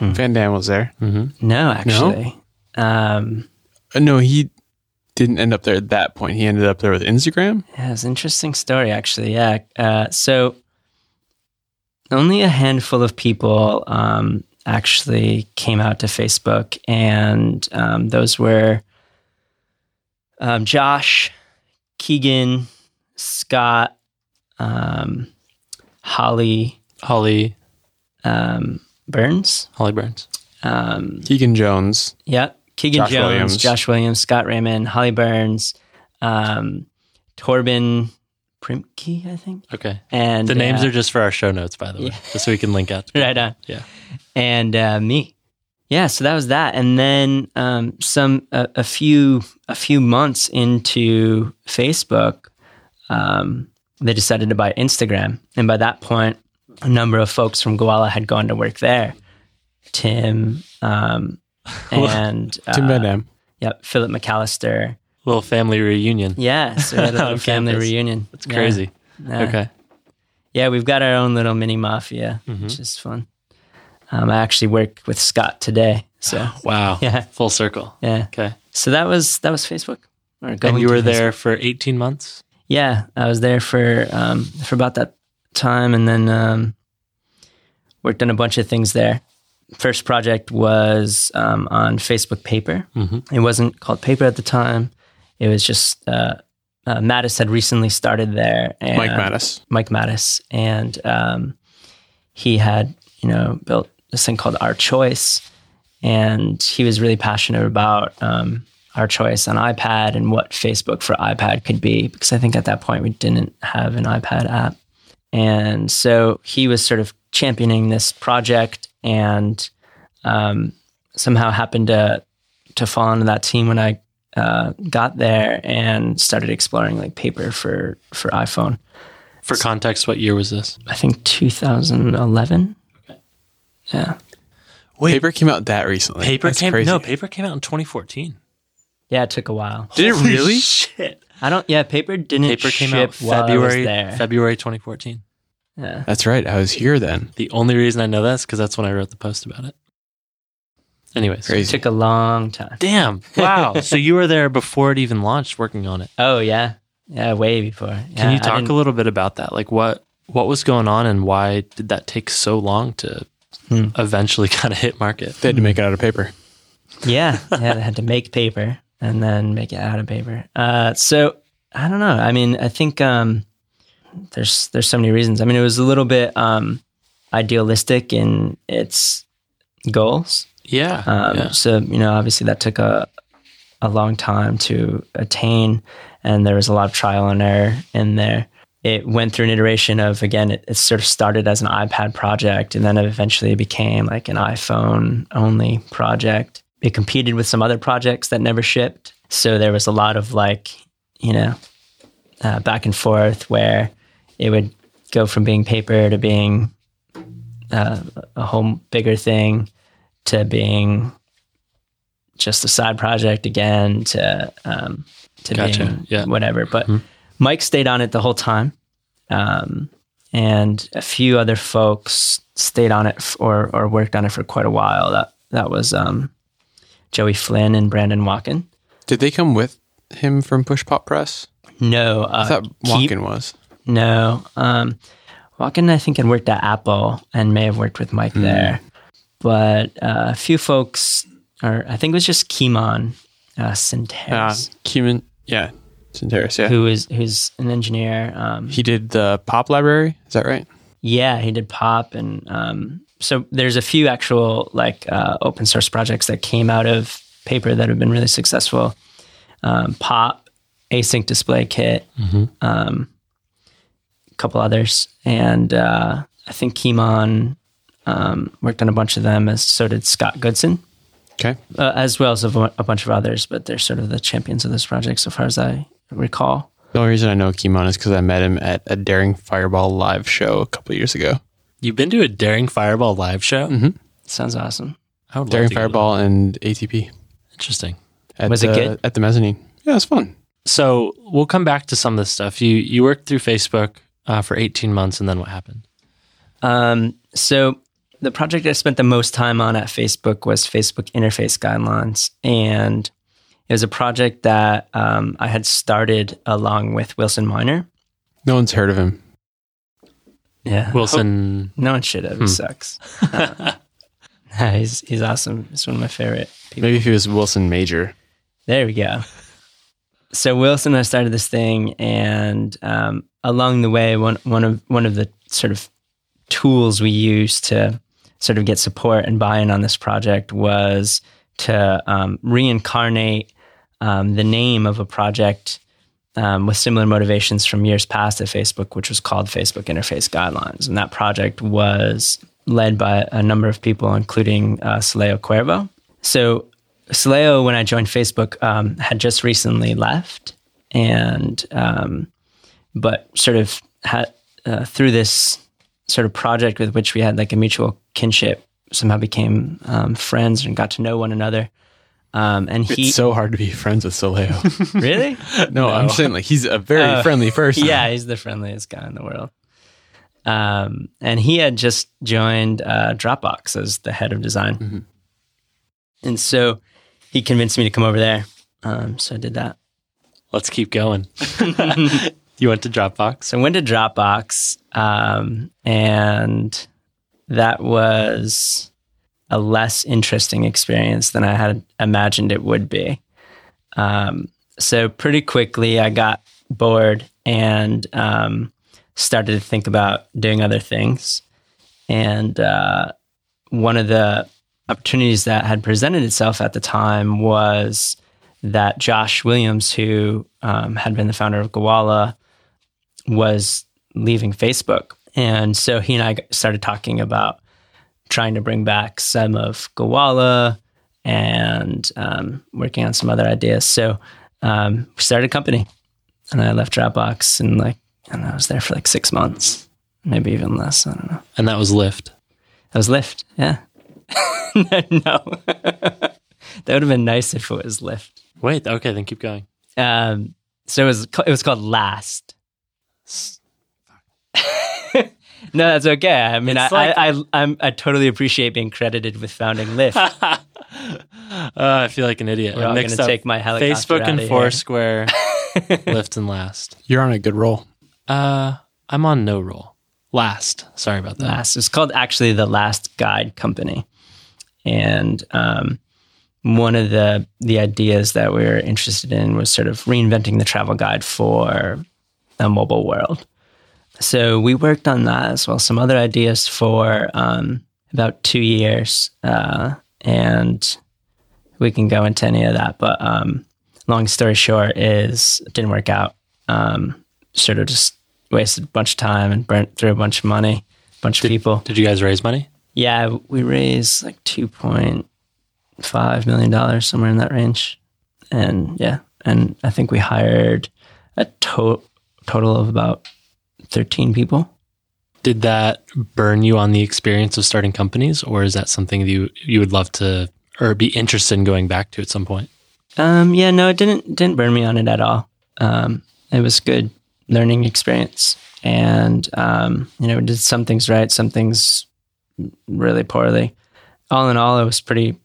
[SPEAKER 1] Van Damme was there.
[SPEAKER 3] No, actually, Um,
[SPEAKER 1] Uh, no, he didn't end up there at that point. He ended up there with Instagram.
[SPEAKER 3] Yeah, it's an interesting story, actually. Yeah. Uh, so, only a handful of people um, actually came out to Facebook, and um, those were um, Josh, Keegan, Scott, um, Holly
[SPEAKER 2] Holly.
[SPEAKER 3] um, Burns.
[SPEAKER 2] Holly Burns.
[SPEAKER 3] Um,
[SPEAKER 1] Keegan Jones.
[SPEAKER 3] Yep. Keegan
[SPEAKER 1] Josh
[SPEAKER 3] Jones,
[SPEAKER 1] Williams.
[SPEAKER 3] Josh Williams, Scott Raymond, Holly Burns, um, Torben Primke, I think.
[SPEAKER 2] Okay.
[SPEAKER 3] And
[SPEAKER 2] The names
[SPEAKER 3] uh,
[SPEAKER 2] are just for our show notes, by the way,
[SPEAKER 3] yeah.
[SPEAKER 2] just so we can link out.
[SPEAKER 3] right on.
[SPEAKER 2] Yeah.
[SPEAKER 3] And uh, me. Yeah, so that was that, and then um, some a, a few a few months into Facebook, um, they decided to buy Instagram, and by that point, a number of folks from Gowalla had gone to work there. Tim um, and
[SPEAKER 1] Tim
[SPEAKER 3] uh,
[SPEAKER 1] Van Damme.
[SPEAKER 3] Yep, Philip McAllister.
[SPEAKER 2] Little family reunion.
[SPEAKER 3] Yeah, so we had a little family
[SPEAKER 2] campus.
[SPEAKER 3] reunion.
[SPEAKER 2] It's
[SPEAKER 3] Yeah.
[SPEAKER 2] crazy.
[SPEAKER 3] Yeah.
[SPEAKER 2] Okay.
[SPEAKER 3] Yeah, we've got our own little mini mafia,
[SPEAKER 2] Mm-hmm.
[SPEAKER 3] which is fun. Um, I actually work with Scott today, so
[SPEAKER 2] Wow.
[SPEAKER 3] Yeah.
[SPEAKER 2] Full circle.
[SPEAKER 3] yeah.
[SPEAKER 2] Okay.
[SPEAKER 3] So that was that was Facebook. Or
[SPEAKER 2] And you were
[SPEAKER 3] Facebook.
[SPEAKER 2] there for 18 months?
[SPEAKER 3] Yeah, I was there for um, for about that time, and then um, worked on a bunch of things there. First project was um, on Facebook Paper.
[SPEAKER 2] Mhm.
[SPEAKER 3] It wasn't called Paper at the time. It was just uh, uh, Matas had recently started there. And
[SPEAKER 1] Mike Matas.
[SPEAKER 3] Mike Matas, and um, he had you know built this thing called Our Choice, and he was really passionate about um, Our Choice on iPad and what Facebook for iPad could be, because I think at that point we didn't have an iPad app, and so he was sort of championing this project, and um, somehow happened to to fall into that team when I uh, got there and started exploring like paper for for iPhone.
[SPEAKER 2] For context, what year was this?
[SPEAKER 3] I think 2011.
[SPEAKER 2] Okay.
[SPEAKER 3] Yeah.
[SPEAKER 1] Paper came out that recently.
[SPEAKER 2] Paper
[SPEAKER 1] That's
[SPEAKER 2] came
[SPEAKER 1] crazy.
[SPEAKER 2] no, paper came out in 2014.
[SPEAKER 3] Yeah, it took a while.
[SPEAKER 1] Did it really?
[SPEAKER 2] Shit.
[SPEAKER 3] I don't. Yeah, paper didn't.
[SPEAKER 2] Paper came
[SPEAKER 3] ship
[SPEAKER 2] out
[SPEAKER 3] while I was
[SPEAKER 2] February
[SPEAKER 3] there.
[SPEAKER 2] February 2014.
[SPEAKER 3] yeah.
[SPEAKER 1] That's right. I was here then.
[SPEAKER 2] The only reason I know that is because that's when I wrote the post about it. Anyways,
[SPEAKER 3] It took a long time.
[SPEAKER 2] damn, wow. so you were there before it even launched, working on it.
[SPEAKER 3] Oh yeah, yeah, way before.
[SPEAKER 2] Can you talk a little bit about that? Like what what was going on and why did that take so long to
[SPEAKER 3] Hmm.
[SPEAKER 2] eventually kind of hit market?
[SPEAKER 1] They had to make it out of paper.
[SPEAKER 3] Yeah, yeah, they had to make paper and then make it out of paper. Uh, so I don't know. I mean, I think um, there's there's so many reasons. I mean, it was a little bit um, idealistic in its goals.
[SPEAKER 2] Yeah.
[SPEAKER 3] Um,
[SPEAKER 2] yeah.
[SPEAKER 3] So you know, obviously that took a a long time to attain, and there was a lot of trial and error in there. It went through an iteration of again, it, it sort of started as an iPad project, and then it eventually became like an iPhone only project. It competed with some other projects that never shipped, so there was a lot of like you know uh, back and forth where it would go from being paper to being uh, a whole bigger thing to being just a side project again to um, to
[SPEAKER 2] Gotcha.
[SPEAKER 3] being
[SPEAKER 2] Yeah.
[SPEAKER 3] whatever. But Mike stayed on it the whole time, um, and a few other folks stayed on it f- or or worked on it for quite a while. That that was um, Joey Flynn and Brandon Walkin.
[SPEAKER 1] Did they come with him from Push Pop Press?
[SPEAKER 3] No, uh,
[SPEAKER 1] I thought Walkin was.
[SPEAKER 3] No. Um, Walkin, I think, had worked at Apple and may have worked with Mike there. But uh, a few folks, or I think it was just Kimon uh,
[SPEAKER 1] Uh,
[SPEAKER 3] Tsinteris,
[SPEAKER 1] Kimon. Yeah. Tsinteris, yeah.
[SPEAKER 3] who is who's an engineer. Um,
[SPEAKER 1] He did the pop library. Is that right?
[SPEAKER 3] yeah, he did pop, and um, so there's a few actual like uh, open source projects that came out of paper that have been really successful. Um, pop, async display kit, um, a couple others, and uh, I think Kimon um, worked on a bunch of them, as so did Scott Goodson,
[SPEAKER 1] Okay.
[SPEAKER 3] uh, as well as a, a bunch of others. But they're sort of the champions of this project, so far as I recall.
[SPEAKER 1] The only reason I know Kimon is because I met him at a Daring Fireball live show a couple years ago.
[SPEAKER 2] You've been to a Daring Fireball live show?
[SPEAKER 1] Mm-hmm.
[SPEAKER 3] Sounds awesome.
[SPEAKER 2] I would
[SPEAKER 1] Daring
[SPEAKER 2] to to
[SPEAKER 1] Fireball and ATP.
[SPEAKER 2] Interesting.
[SPEAKER 1] At
[SPEAKER 3] Was it
[SPEAKER 1] the,
[SPEAKER 3] good?
[SPEAKER 1] At the mezzanine. Yeah, it's fun.
[SPEAKER 2] So we'll come back to some of this stuff. You you worked through Facebook uh, for 18 months and then what happened?
[SPEAKER 3] Um, so the project I spent the most time on at Facebook was Facebook interface guidelines, and it was a project that um, I had started along with Wilson Miner.
[SPEAKER 1] No one's heard of him.
[SPEAKER 3] Yeah,
[SPEAKER 2] Wilson.
[SPEAKER 3] No one should have. He sucks. Uh, he's he's awesome. He's one of my favorite people.
[SPEAKER 1] Maybe if he was Wilson Major.
[SPEAKER 3] There we go. So Wilson and I started this thing, and um, along the way, one one of one of the sort of tools we used to sort of get support and buy-in on this project was to um, reincarnate um, the name of a project um, with similar motivations from years past at Facebook, which was called Facebook Interface Guidelines, and that project was led by a number of people, including uh, Soleio Cuervo. So Soleio, when I joined Facebook, um, had just recently left, and um, but sort of had uh, through this sort of project with which we had like a mutual kinship, somehow became um, friends and got to know one another. Um, and he
[SPEAKER 1] It's so hard to be friends with Soleio.
[SPEAKER 3] really,
[SPEAKER 1] No, I'm saying like he's a very
[SPEAKER 3] Oh.
[SPEAKER 1] friendly person.
[SPEAKER 3] yeah, he's the friendliest guy in the world. Um, and he had just joined uh, Dropbox as the head of design,
[SPEAKER 1] Mhm.
[SPEAKER 3] and so he convinced me to come over there. Um, so I did that.
[SPEAKER 2] Let's keep going. you went to Dropbox.
[SPEAKER 3] So I went to Dropbox, um, and that was a less interesting experience than I had imagined it would be. Um, so pretty quickly, I got bored and um, started to think about doing other things. And uh, one of the opportunities that had presented itself at the time was that Josh Williams, who um, had been the founder of Gowalla, was leaving Facebook. And so he and I started talking about trying to bring back some of Gowalla and um, working on some other ideas. So um, we started a company and I left Dropbox and like, and I was there for like six months, maybe even less. I don't know.
[SPEAKER 2] And that was Lyft.
[SPEAKER 3] That was Lyft. Yeah. no. that would have been nice if it was Lyft.
[SPEAKER 2] Wait, okay, then keep going.
[SPEAKER 3] Um, so it was it was called Last. no, that's okay. I mean, I,
[SPEAKER 2] like-
[SPEAKER 3] I, I I'm I totally appreciate being credited with founding Lyft.
[SPEAKER 2] uh, I feel like an idiot.
[SPEAKER 3] We're
[SPEAKER 2] I
[SPEAKER 3] all
[SPEAKER 2] mixed
[SPEAKER 3] gonna take my helicopter
[SPEAKER 2] Facebook and. Foursquare, Lyft and Last.
[SPEAKER 1] You're on a good roll.
[SPEAKER 2] Uh, I'm on no roll. Last. Sorry about that.
[SPEAKER 3] Last. It's called actually the Last Guide Company, and um, one of the the ideas that we were interested in was sort of reinventing the travel guide for a mobile world. So we worked on that as well. Some other ideas for um, about two years, uh, and we can go into any of that. But um, long story short, is it didn't work out. Um, sort of just wasted a bunch of time and burnt through a bunch of money, a bunch of people.
[SPEAKER 2] Did you guys raise money?
[SPEAKER 3] Yeah, we raised like two point five million dollars, somewhere in that range, and yeah, and I think we hired a to- total of about thirteen people.
[SPEAKER 2] Did that burn you on the experience of starting companies, or is that something that you you would love to or be interested in going back to at some point?
[SPEAKER 3] Um, yeah, no, it didn't didn't burn me on it at all. Um, it was good learning experience, and um, you know, we did some things right, some things really poorly. All in all, it was pretty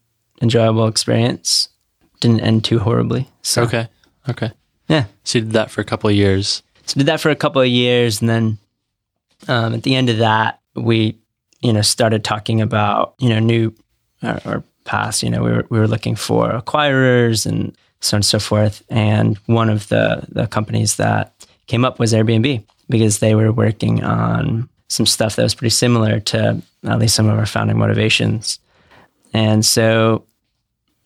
[SPEAKER 3] enjoyable experience. Didn't end too horribly. So
[SPEAKER 2] Okay. Okay.
[SPEAKER 3] yeah,
[SPEAKER 2] So you did that for a couple of years.
[SPEAKER 3] So did that for a couple of years and then um, at the end of that we you know started talking about you know new or, or past. You know we were, we were looking for acquirers and so on and so forth. And one of the the companies that came up was airbnb because they were working on some stuff that was pretty similar to at least some of our founding motivations. And so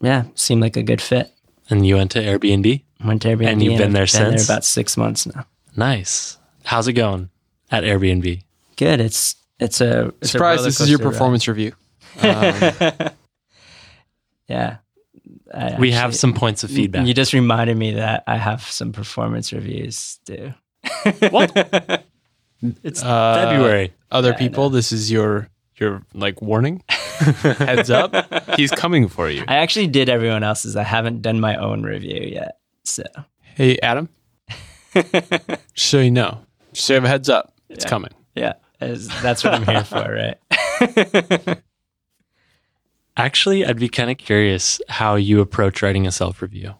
[SPEAKER 3] yeah seemed like a good fit.
[SPEAKER 2] And you went to Airbnb?
[SPEAKER 3] went to airbnb
[SPEAKER 2] And you've been
[SPEAKER 3] I've
[SPEAKER 2] there
[SPEAKER 3] been
[SPEAKER 2] since?
[SPEAKER 3] there about six months now
[SPEAKER 2] Nice. How's it going at Airbnb?
[SPEAKER 3] good. It's it's a it's
[SPEAKER 1] Surprise!
[SPEAKER 3] roller
[SPEAKER 1] This is your
[SPEAKER 3] coaster ride.
[SPEAKER 1] performance review. Um,
[SPEAKER 3] Yeah, I
[SPEAKER 2] we have some points of feedback.
[SPEAKER 3] You just reminded me that I have some performance reviews too.
[SPEAKER 2] What? It's
[SPEAKER 1] uh,
[SPEAKER 2] February.
[SPEAKER 1] Other
[SPEAKER 3] Yeah,
[SPEAKER 1] people, this is your your like warning. Heads up, he's coming for you.
[SPEAKER 3] I actually did everyone else's. I haven't done my own review yet. So
[SPEAKER 1] Hey, Adam. Just so you know, just so you have a heads up, it's
[SPEAKER 3] Yeah.
[SPEAKER 1] coming.
[SPEAKER 3] yeah, as- that's what I'm here for, right?
[SPEAKER 2] Actually, I'd be kind of curious how you approach writing a self review.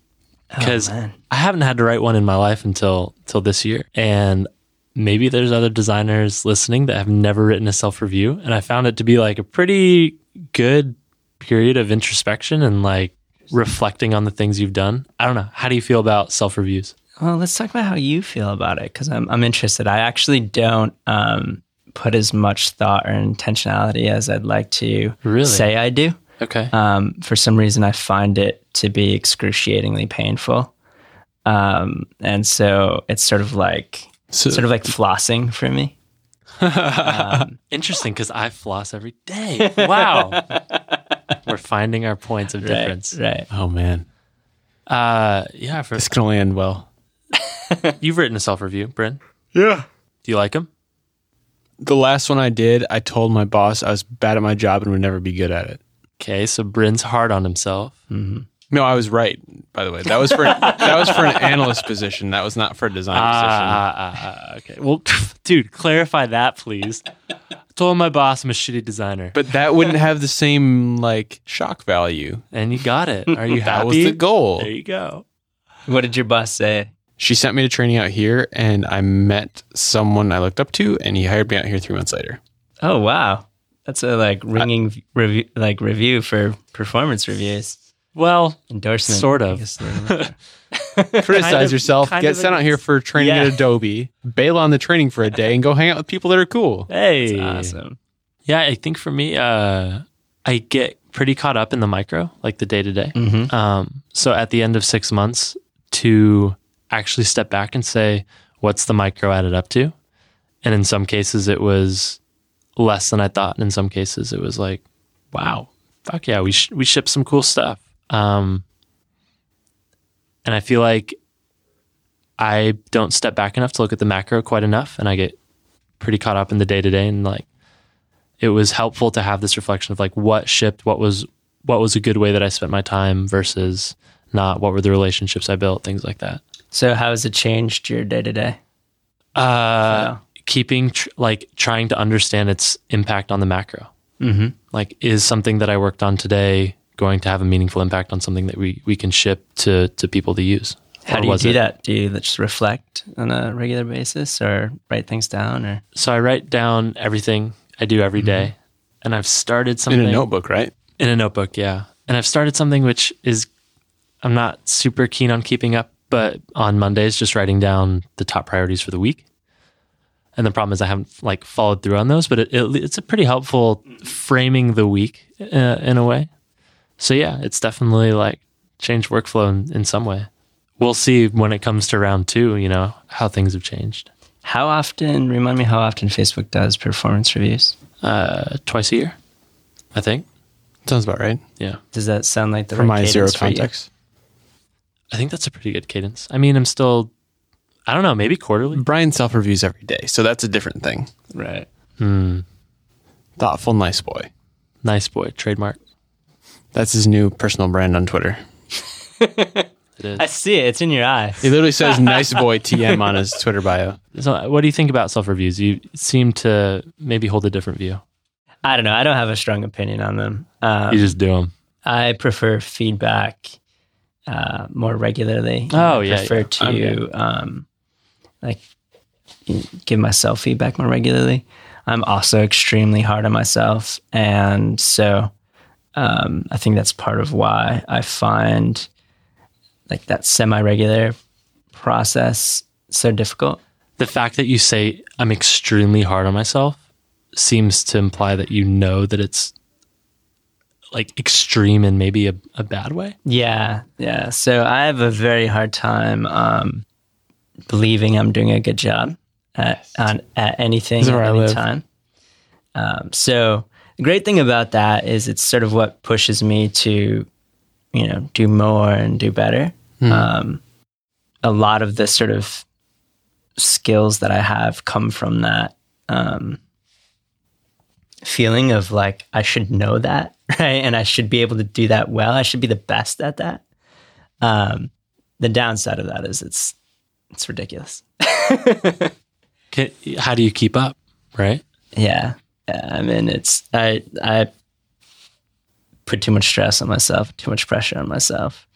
[SPEAKER 2] Because
[SPEAKER 3] Oh.
[SPEAKER 2] I haven't had to write one in my life until till this year, and maybe there's other designers listening that have never written a self review, and I found it to be like a pretty good period of introspection and like reflecting on the things you've done. I don't know. How do you feel about self reviews?
[SPEAKER 3] Well, let's talk about how you feel about it because I'm I'm interested. I actually don't um, put as much thought or intentionality as I'd like to
[SPEAKER 2] Really?
[SPEAKER 3] say I do.
[SPEAKER 2] Okay.
[SPEAKER 3] um, for some reason I find it to be excruciatingly painful. Um, and so it's sort of like
[SPEAKER 1] So,
[SPEAKER 3] sort of like flossing for me. Um,
[SPEAKER 2] Interesting, because I floss every day. Wow. We're finding our points of difference.
[SPEAKER 3] Right, right.
[SPEAKER 1] oh man,
[SPEAKER 2] Uh, yeah. For
[SPEAKER 1] this can only end well.
[SPEAKER 2] you've written a self review, Bryn.
[SPEAKER 1] Yeah.
[SPEAKER 2] Do you like them?
[SPEAKER 1] The last one I did, I told my boss I was bad at my job and would never be good at it.
[SPEAKER 2] Okay, so Bryn's hard on himself.
[SPEAKER 3] hmm
[SPEAKER 1] No, I was right. By the way, that was for that was for an analyst position. That was not for a design position.
[SPEAKER 2] Ah, ah, ah, ah, okay. Well, dude, clarify that, please. I told my boss I'm a shitty designer,
[SPEAKER 1] But that wouldn't have the same like shock value.
[SPEAKER 2] and you got it. Are you happy?
[SPEAKER 1] That was the goal.
[SPEAKER 2] There you go.
[SPEAKER 3] What did your boss say?
[SPEAKER 1] She sent me to training out here, and I met someone I looked up to, and he hired me out here three months later.
[SPEAKER 3] Oh wow, that's a like ringing review, like review for performance reviews
[SPEAKER 2] Well,
[SPEAKER 3] endorsement.
[SPEAKER 2] Sort of.
[SPEAKER 3] guess a little bit.
[SPEAKER 1] Criticize
[SPEAKER 2] Kind of-
[SPEAKER 1] yourself,
[SPEAKER 2] kind
[SPEAKER 1] get
[SPEAKER 2] of
[SPEAKER 1] sent out here for training
[SPEAKER 3] Yeah.
[SPEAKER 1] at Adobe, bail on the training for a day, and go hang out with people that are cool.
[SPEAKER 2] hey,
[SPEAKER 3] That's awesome.
[SPEAKER 2] yeah. I think for me, uh, I get pretty caught up in the micro, like the day to day. So at the end of six months, to actually step back and say, what's the micro added up to? And in some cases, it was less than I thought. And in some cases, it was like, wow, fuck yeah, we sh- we shipped some cool stuff. Um, and I feel like I don't step back enough to look at the macro quite enough, and I get pretty caught up in the day to day. And like, it was helpful to have this reflection of like what shipped, what was what was a good way that I spent my time versus not. What were the relationships I built, things like that.
[SPEAKER 3] So how has it changed your day to day?
[SPEAKER 2] Uh, keeping tr- like trying to understand its impact on the macro.
[SPEAKER 3] Mm-hmm.
[SPEAKER 2] Like, is something that I worked on today going to have a meaningful impact on something that we we can ship to to people to use?
[SPEAKER 3] How
[SPEAKER 2] Or
[SPEAKER 3] do you do
[SPEAKER 2] it-
[SPEAKER 3] that? Do you just reflect on a regular basis, or write things down, or
[SPEAKER 2] So I write down everything I do every day, and I've started something In
[SPEAKER 1] a notebook, right?
[SPEAKER 2] In a notebook, yeah. And I've started something which is I'm not super keen on keeping up, but on Mondays just writing down the top priorities for the week. And the problem is I haven't like followed through on those, but it, it, it's a pretty helpful framing the week uh, in a way. So yeah, it's definitely like changed workflow in, in some way. We'll see when it comes to round two, you know, how things have changed.
[SPEAKER 3] how often? Remind me how often Facebook does performance reviews.
[SPEAKER 2] Uh, twice a year, I think.
[SPEAKER 1] Sounds about right.
[SPEAKER 2] Yeah.
[SPEAKER 3] Does that sound like the
[SPEAKER 1] For
[SPEAKER 3] right
[SPEAKER 1] my zero
[SPEAKER 3] cadence for you?
[SPEAKER 1] context.
[SPEAKER 2] I think that's a pretty good cadence. I mean, I'm still, I don't know, maybe quarterly.
[SPEAKER 1] Brian self reviews every day, so that's a different thing.
[SPEAKER 3] Right.
[SPEAKER 2] Hmm.
[SPEAKER 1] Thoughtful, nice boy.
[SPEAKER 2] Nice boy, trademark.
[SPEAKER 1] That's his new personal brand on Twitter.
[SPEAKER 2] It is.
[SPEAKER 3] I see it. It's in your eye.
[SPEAKER 1] He literally says "nice boy" TM on his Twitter bio.
[SPEAKER 2] So, what do you think about self reviews? You seem to maybe hold a different view.
[SPEAKER 3] I don't know. I don't have a strong opinion on them. Um,
[SPEAKER 2] You just do them.
[SPEAKER 3] I prefer feedback uh, more regularly.
[SPEAKER 2] Oh,
[SPEAKER 3] I
[SPEAKER 2] yeah,
[SPEAKER 3] prefer
[SPEAKER 2] yeah.
[SPEAKER 3] to um, like give myself feedback more regularly. I'm also extremely hard on myself, and so um, I think that's part of why I find like that semi-regular process so difficult.
[SPEAKER 2] The fact that you say I'm extremely hard on myself seems to imply that you know that it's like extreme in maybe a, a bad way.
[SPEAKER 3] Yeah, yeah. So I have a very hard time um, believing I'm doing a good job at on, at anything at any
[SPEAKER 1] live.
[SPEAKER 3] time. Um, so the great thing about that is it's sort of what pushes me to, you know, do more and do better.
[SPEAKER 1] Hmm.
[SPEAKER 3] Um, a lot of the sort of skills that I have come from that um, feeling of like I should know that, right? And I should be able to do that well. I should be the best at that. Um, the downside of that is it's it's ridiculous.
[SPEAKER 2] How do you keep up? Right.
[SPEAKER 3] Yeah, yeah. I mean, it's I I put too much stress on myself, too much pressure on myself,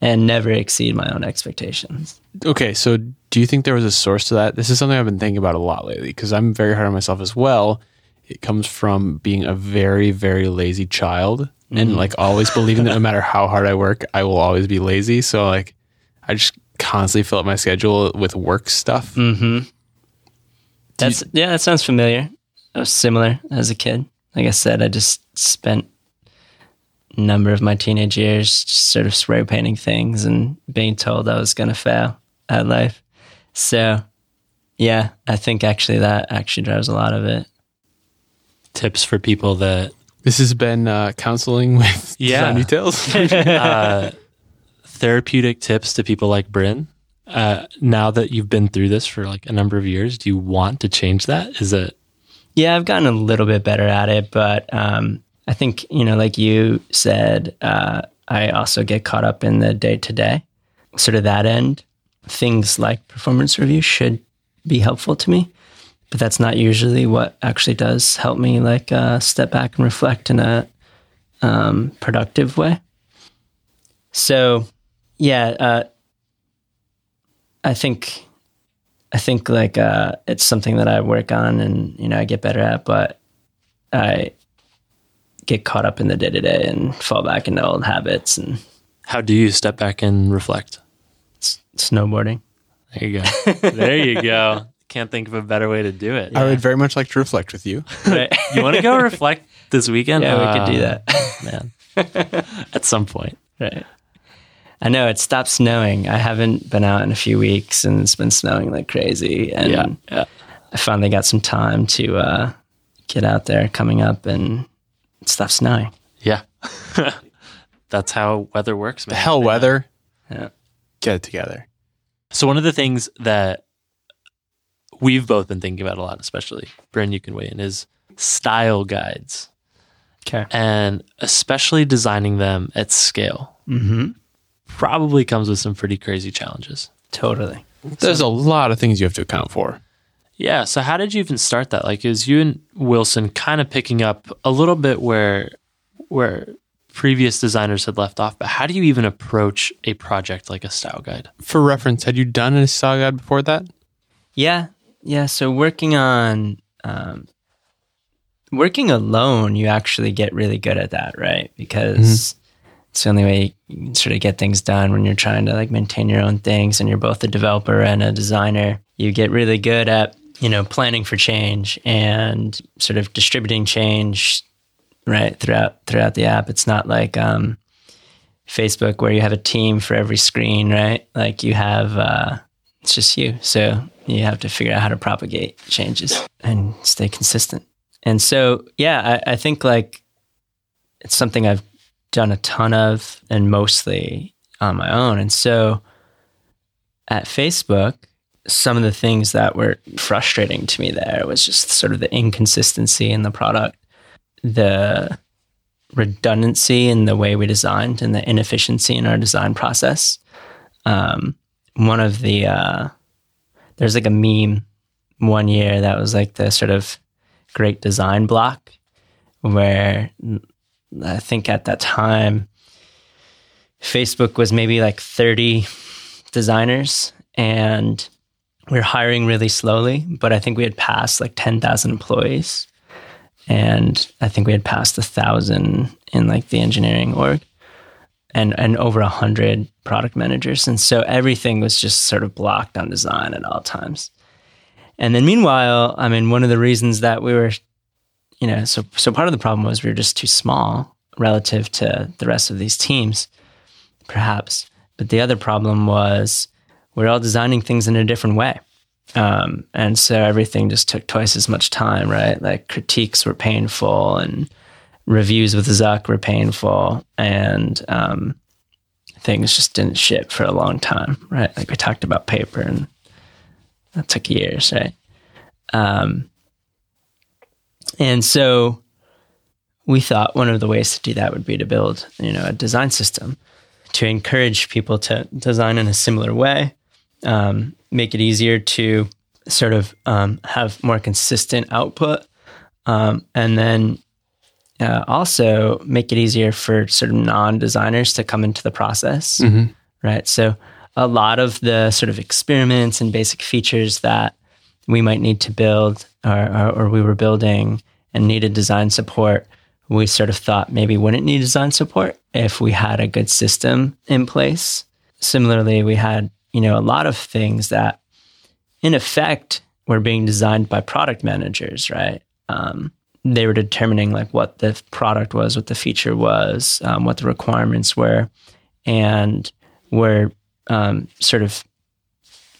[SPEAKER 3] and never exceed my own expectations.
[SPEAKER 1] Okay, so do you think there was a source to that? This is something I've been thinking about a lot lately because I'm very hard on myself as well. It comes from being a very, very lazy child and like always believing that no matter how hard I work, I will always be lazy. So like I just constantly fill up my schedule with work stuff.
[SPEAKER 3] Mm-hmm. That's yeah, that sounds familiar. I was similar as a kid. Like I said, I just spent a number of my teenage years just sort of spray painting things and being told I was going to fail at life. So, yeah, I think actually that actually drives a lot of it.
[SPEAKER 2] Tips for people that
[SPEAKER 1] This has been uh, counseling with
[SPEAKER 2] Yeah.
[SPEAKER 1] design details.
[SPEAKER 2] uh, therapeutic tips to people like Bryn. Uh, now that you've been through this for like a number of years, do you want to change that? Is it
[SPEAKER 3] Yeah, I've gotten a little bit better at it, but um, I think you know, like you said, uh, I also get caught up in the day to day, sort of that end. Things like performance review should be helpful to me, but that's not usually what actually does help me like uh, step back and reflect in a um, productive way. So, yeah, uh, I think I think like uh, it's something that I work on and you know I get better at, but I get caught up in the day to day and fall back into old habits and
[SPEAKER 2] How do you step back and reflect?
[SPEAKER 3] s- snowboarding.
[SPEAKER 2] There you go. there you go. Can't think of a better way to do it.
[SPEAKER 1] I would very much like to reflect with you.
[SPEAKER 3] Right?
[SPEAKER 2] You want to go reflect this weekend?
[SPEAKER 3] yeah, we could do
[SPEAKER 2] Uh,
[SPEAKER 3] that.
[SPEAKER 2] man. At some point.
[SPEAKER 3] right. I know it stopped snowing. I haven't been out in a few weeks, and it's been snowing like crazy. And
[SPEAKER 2] Yeah. Yeah.
[SPEAKER 3] I finally got some time to uh, get out there coming up, and it stopped snowing.
[SPEAKER 2] Yeah. That's how weather works, man.
[SPEAKER 1] The hell weather.
[SPEAKER 3] Yeah.
[SPEAKER 1] Get it together.
[SPEAKER 2] So one of the things that we've both been thinking about a lot, especially Bryn, you can weigh in, is style guides
[SPEAKER 3] Okay.
[SPEAKER 2] and especially designing them at scale
[SPEAKER 3] Mm-hmm.
[SPEAKER 2] probably comes with some pretty crazy challenges.
[SPEAKER 3] Totally.
[SPEAKER 1] There's a lot of things you have to account for.
[SPEAKER 2] Yeah. So how did you even start that? Like, is you and Wilson kind of picking up a little bit where where previous designers had left off? But how do you even approach a project like a style guide?
[SPEAKER 1] For reference, had you done a style guide before that?
[SPEAKER 3] Yeah, yeah. So working on um, working alone, you actually get really good at that, right? Because it's the only way you can sort of get things done when you're trying to like maintain your own things, and you're both a developer and a designer. You get really good at you know planning for change and sort of distributing change right throughout throughout the app. It's not like um, Facebook where you have a team for every screen, right? Like you have. Uh, it's just you. So you have to figure out how to propagate changes and stay consistent. And so, yeah, I, I think like it's something I've done a ton of and mostly on my own. And so at Facebook, some of the things that were frustrating to me there was just sort of the inconsistency in the product, the redundancy in the way we designed, and the inefficiency in our design process. Um, one of the uh, there's like a meme one year that was like the sort of great design block where I think at that time Facebook was maybe like 30 designers and we were hiring really slowly, but I think we had passed like 10,000 employees and I think we had passed a thousand in like the engineering org and and over a hundred product managers, and so everything was just sort of blocked on design at all times. And then meanwhile, I mean, one of the reasons that we were, you know, so so part of the problem was we were just too small relative to the rest of these teams, perhaps. But the other problem was we're all designing things in a different way. Um, and so everything just took twice as much time, right? Like critiques were painful and reviews with Zuck were painful and um, things just didn't ship for a long time, right? Like we talked about paper and that took years, right? Um, and so we thought one of the ways to do that would be to build, you know, a design system to encourage people to design in a similar way, um, make it easier to sort of um, have more consistent output, um, and then uh, also make it easier for sort of non-designers to come into the process, right? So a lot of the sort of experiments and basic features that we might need to build or, or, or we were building and needed design support, we sort of thought maybe wouldn't need design support if we had a good system in place. Similarly, we had, you know, a lot of things that in effect were being designed by product managers, right? Um, they were determining like what the product was, what the feature was, um, what the requirements were, and were um, sort of,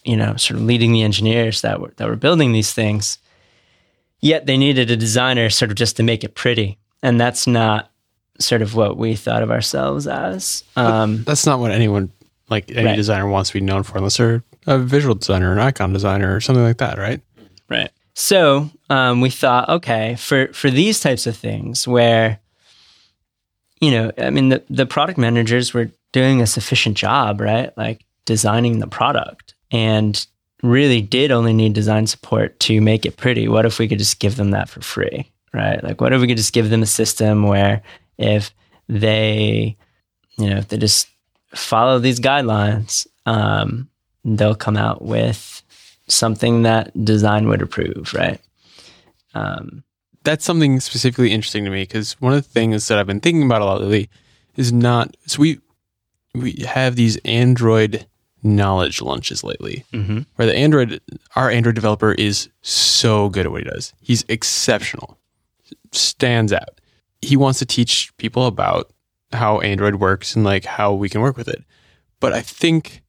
[SPEAKER 3] you know, sort of leading the engineers that were that were building these things. Yet they needed a designer sort of just to make it pretty, and that's not sort of what we thought of ourselves as. Um,
[SPEAKER 1] That's not what anyone, like any
[SPEAKER 3] Right.
[SPEAKER 1] designer, wants to be known for, unless they're a visual designer, an icon designer, or something like that, right?
[SPEAKER 3] Right. So um, we thought, okay, for for these types of things where you know, I mean, the, the product managers were doing a sufficient job, right? Like designing the product and really did only need design support to make it pretty. What if we could just give them that for free, right? Like, what if we could just give them a system where if they, you know, if they just follow these guidelines, um, they'll come out with something that design would approve, right?
[SPEAKER 1] Um, That's something specifically interesting to me because one of the things that I've been thinking about a lot lately is not so we we have these Android knowledge lunches lately, mm-hmm. where the Android our Android developer is so good at what he does. He's exceptional, stands out. He wants to teach people about how Android works and like how we can work with it. But I think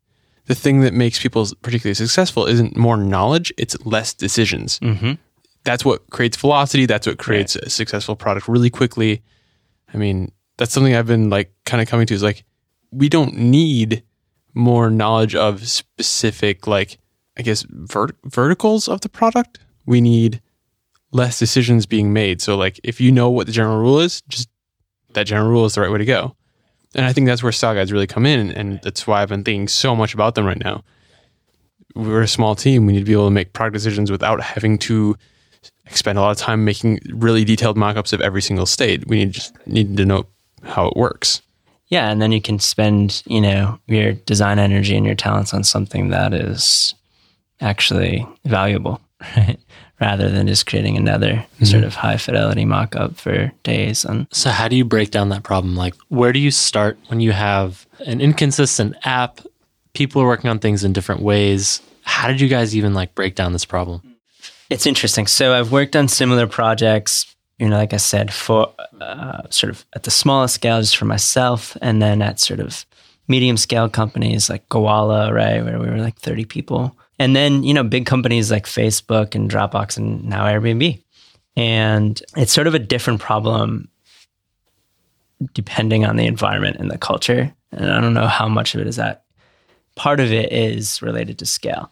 [SPEAKER 1] the thing that makes people particularly successful isn't more knowledge; it's less decisions. Mm-hmm. That's what creates velocity. That's what creates right. a successful product really quickly. I mean, that's something I've been like kind of coming to is like we don't need more knowledge of specific like I guess vert- verticals of the product. We need less decisions being made. So like if you know what the general rule is, just that general rule is the right way to go. And I think that's where style guides really come in. And that's why I've been thinking so much about them right now. We're a small team. We need to be able to make product decisions without having to spend a lot of time making really detailed mock-ups of every single state. We need just need to know how it works.
[SPEAKER 3] Yeah, and then you can spend, you know, your design energy and your talents on something that is actually valuable, right? Rather than just creating another mm-hmm. sort of high fidelity mock up for days. And
[SPEAKER 2] so, how do you break down that problem? Like, where do you start when you have an inconsistent app? People are working on things in different ways. How did you guys even like break down this problem?
[SPEAKER 3] It's interesting. So, I've worked on similar projects. You know, like I said, for uh, sort of at the smallest scale, just for myself, and then at sort of medium scale companies like Gowalla, right, where we were like 30 people. And then, you know, big companies like Facebook and Dropbox and now Airbnb. And it's sort of a different problem depending on the environment and the culture. And I don't know how much of it is that. Part of it is related to scale.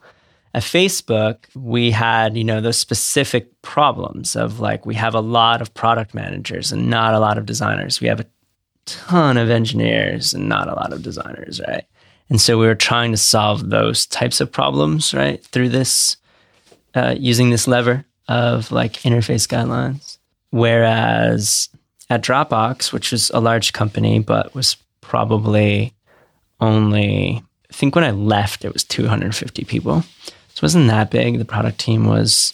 [SPEAKER 3] At Facebook, we had, you know, those specific problems of like we have a lot of product managers and not a lot of designers. We have a ton of engineers and not a lot of designers, right? And so we were trying to solve those types of problems, right, through this, uh, using this lever of like interface guidelines. Whereas at Dropbox, which was a large company, but was probably only, I think when I left, it was 250 people. So it wasn't that big. The product team was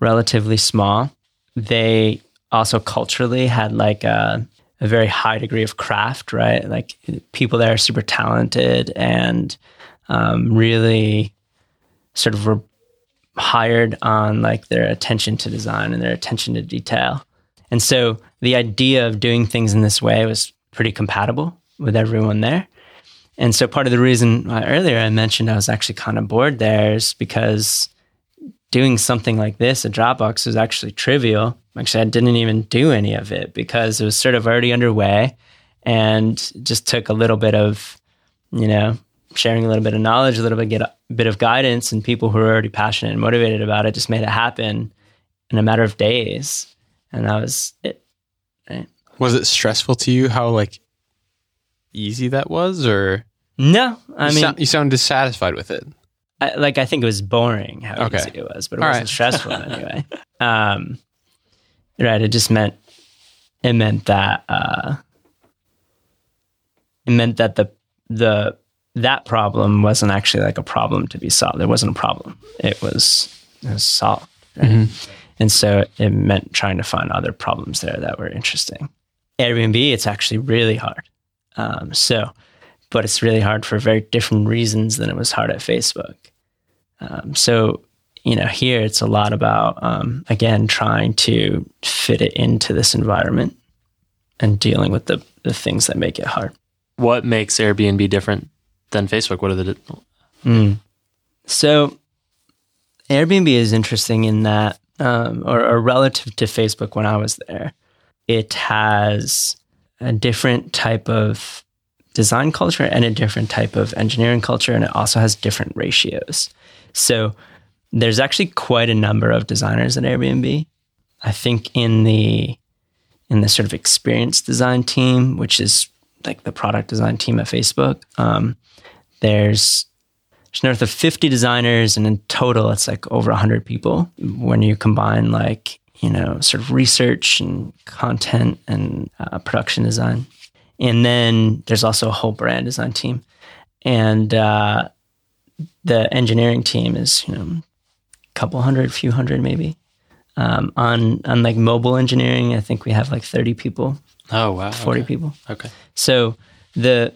[SPEAKER 3] relatively small. They also culturally had like a a very high degree of craft, right? Like people there are super talented and um, really sort of were hired on like their attention to design and their attention to detail. And so the idea of doing things in this way was pretty compatible with everyone there. And so part of the reason earlier I mentioned I was actually kind of bored there is because doing something like this at Dropbox was actually trivial. Actually, I didn't even do any of it because it was sort of already underway and just took a little bit of, you know, sharing a little bit of knowledge, a little bit, get a bit of guidance, and people who were already passionate and motivated about it just made it happen in a matter of days. And that was it.
[SPEAKER 1] Right? Was it stressful to you how like easy that was, or
[SPEAKER 3] no? I
[SPEAKER 1] you
[SPEAKER 3] mean,
[SPEAKER 1] sound, you sound dissatisfied with it.
[SPEAKER 3] I, like I think it was boring how okay. easy it was, but it All wasn't right. stressful anyway. Um, right? It just meant it meant that uh, it meant that the the that problem wasn't actually like a problem to be solved. It wasn't a problem. It was it was solved. Right? Mm-hmm. And so it meant trying to find other problems there that were interesting. Airbnb, it's actually really hard. Um, so, but it's really hard for very different reasons than it was hard at Facebook. Um, so, you know, here it's a lot about, um, again, trying to fit it into this environment and dealing with the, the things that make it hard.
[SPEAKER 2] What makes Airbnb different than Facebook? What are the.
[SPEAKER 3] Mm. So, Airbnb is interesting in that, um, or, or relative to Facebook when I was there, it has a different type of design culture and a different type of engineering culture, and it also has different ratios. So there's actually quite a number of designers at Airbnb. I think in the in the sort of experience design team, which is like the product design team at Facebook. Um, there's there's north of 50 designers, and in total, it's like over 100 people when you combine like you know sort of research and content and uh, production design. And then there's also a whole brand design team, and uh, the engineering team is you know a couple hundred, few hundred maybe. Um, on on like mobile engineering, I think we have like 30 people,
[SPEAKER 2] Oh wow.
[SPEAKER 3] 40
[SPEAKER 2] okay.
[SPEAKER 3] people.
[SPEAKER 2] Okay.
[SPEAKER 3] So the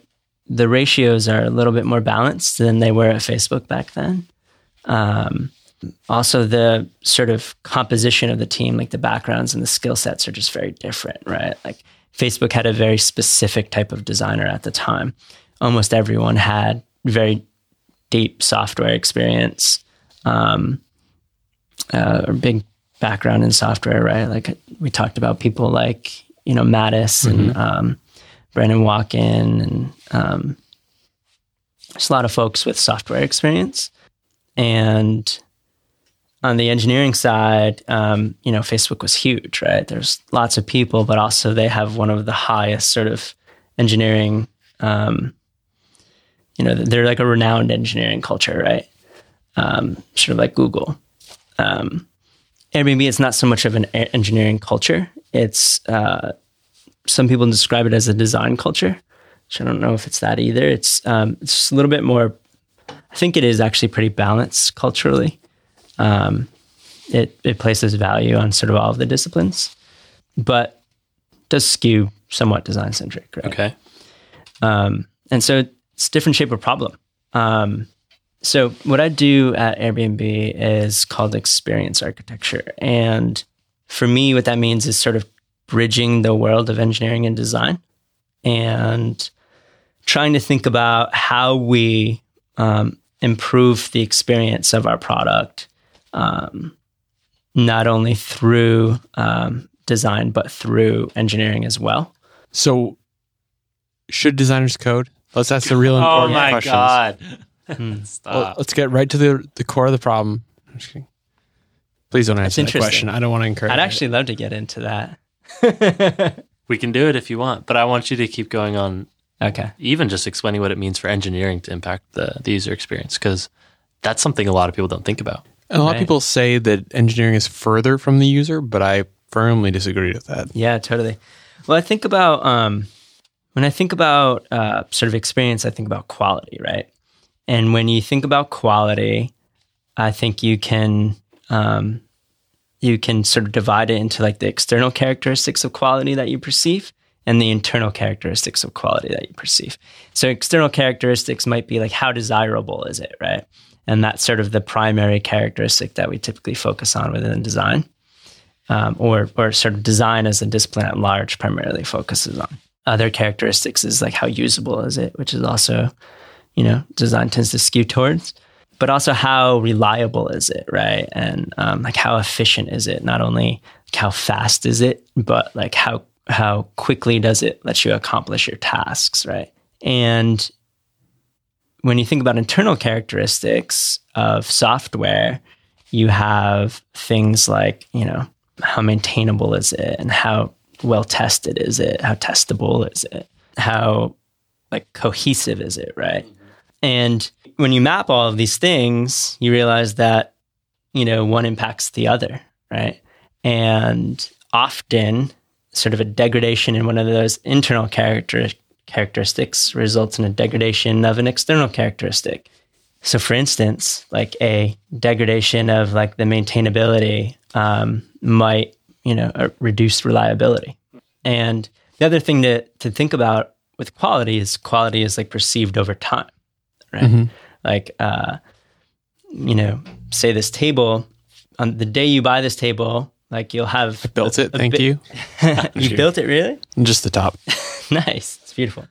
[SPEAKER 3] the ratios are a little bit more balanced than they were at Facebook back then. Um, also, the sort of composition of the team, like the backgrounds and the skill sets, are just very different, right? Like Facebook had a very specific type of designer at the time. Almost everyone had very deep software experience, um, uh, or big background in software, right? Like we talked about people like you know Matas and um, Brandon Walkin and um, there's a lot of folks with software experience. And on the engineering side, um, you know, Facebook was huge, right? There's lots of people, but also they have one of the highest sort of engineering. Um, you know, they're like a renowned engineering culture, right? Um, sort of like Google. Um, Airbnb is not so much of an engineering culture. It's uh, some people describe it as a design culture, which I don't know if it's that either. It's um, it's a little bit more. I think it is actually pretty balanced culturally. Um, it it places value on sort of all of the disciplines, but does skew somewhat design centric, right?
[SPEAKER 2] Okay.
[SPEAKER 3] Um, and so it's different shape of problem. Um, so what I do at Airbnb is called experience architecture. And for me, what that means is sort of bridging the world of engineering and design and trying to think about how we um, improve the experience of our product, um, not only through um, design, but through engineering as well.
[SPEAKER 1] So, should designers code? Let's ask the real
[SPEAKER 2] Oh
[SPEAKER 1] important
[SPEAKER 2] my
[SPEAKER 1] questions.
[SPEAKER 2] god.
[SPEAKER 1] Well,
[SPEAKER 2] Stop.
[SPEAKER 1] let's get right to the the core of the problem. I'm just kidding. Please don't answer that question. I don't want to encourage.
[SPEAKER 3] I'd
[SPEAKER 1] it.
[SPEAKER 3] actually love to get into that.
[SPEAKER 2] we can do it if you want, but I want you to keep going on
[SPEAKER 3] okay.
[SPEAKER 2] even just explaining what it means for engineering to impact the, the user experience because that's something a lot of people don't think about.
[SPEAKER 1] And a lot
[SPEAKER 3] Right.
[SPEAKER 1] of people say that engineering is further from the user, but I firmly disagree with that.
[SPEAKER 3] Yeah, totally. Well, I think about um, when I think about uh, sort of experience, I think about quality, right? And when you think about quality, I think you can um, you can sort of divide it into like the external characteristics of quality that you perceive and the internal characteristics of quality that you perceive. So external characteristics might be like how desirable is it, right? And that's sort of the primary characteristic that we typically focus on within design um, or or sort of design as a discipline at large primarily focuses on. Other characteristics is like how usable is it, which is also, you know, design tends to skew towards, but also how reliable is it, right? And um, like how efficient is it? Not only like how fast is it, but like how how quickly does it let you accomplish your tasks, right? And when you think about internal characteristics of software, you have things like, you know, how maintainable is it and how well tested is it? How testable is it? How like cohesive is it, right? And when you map all of these things, you realize that, you know, one impacts the other, right? And often sort of a degradation in one of those internal character characteristics results in a degradation of an external characteristic. So, for instance, like a degradation of like the maintainability um, might, you know, uh, reduce reliability. And the other thing to to think about with quality is quality is like perceived over time, right?
[SPEAKER 1] Mhm.
[SPEAKER 3] Like, uh, you know, say this table on the day you buy this table, like you'll have
[SPEAKER 1] Built it.
[SPEAKER 3] a
[SPEAKER 1] Thank
[SPEAKER 3] bit-
[SPEAKER 1] you.
[SPEAKER 3] you
[SPEAKER 1] Sure.
[SPEAKER 3] built it really?
[SPEAKER 1] Just the top.
[SPEAKER 3] nice. It's beautiful.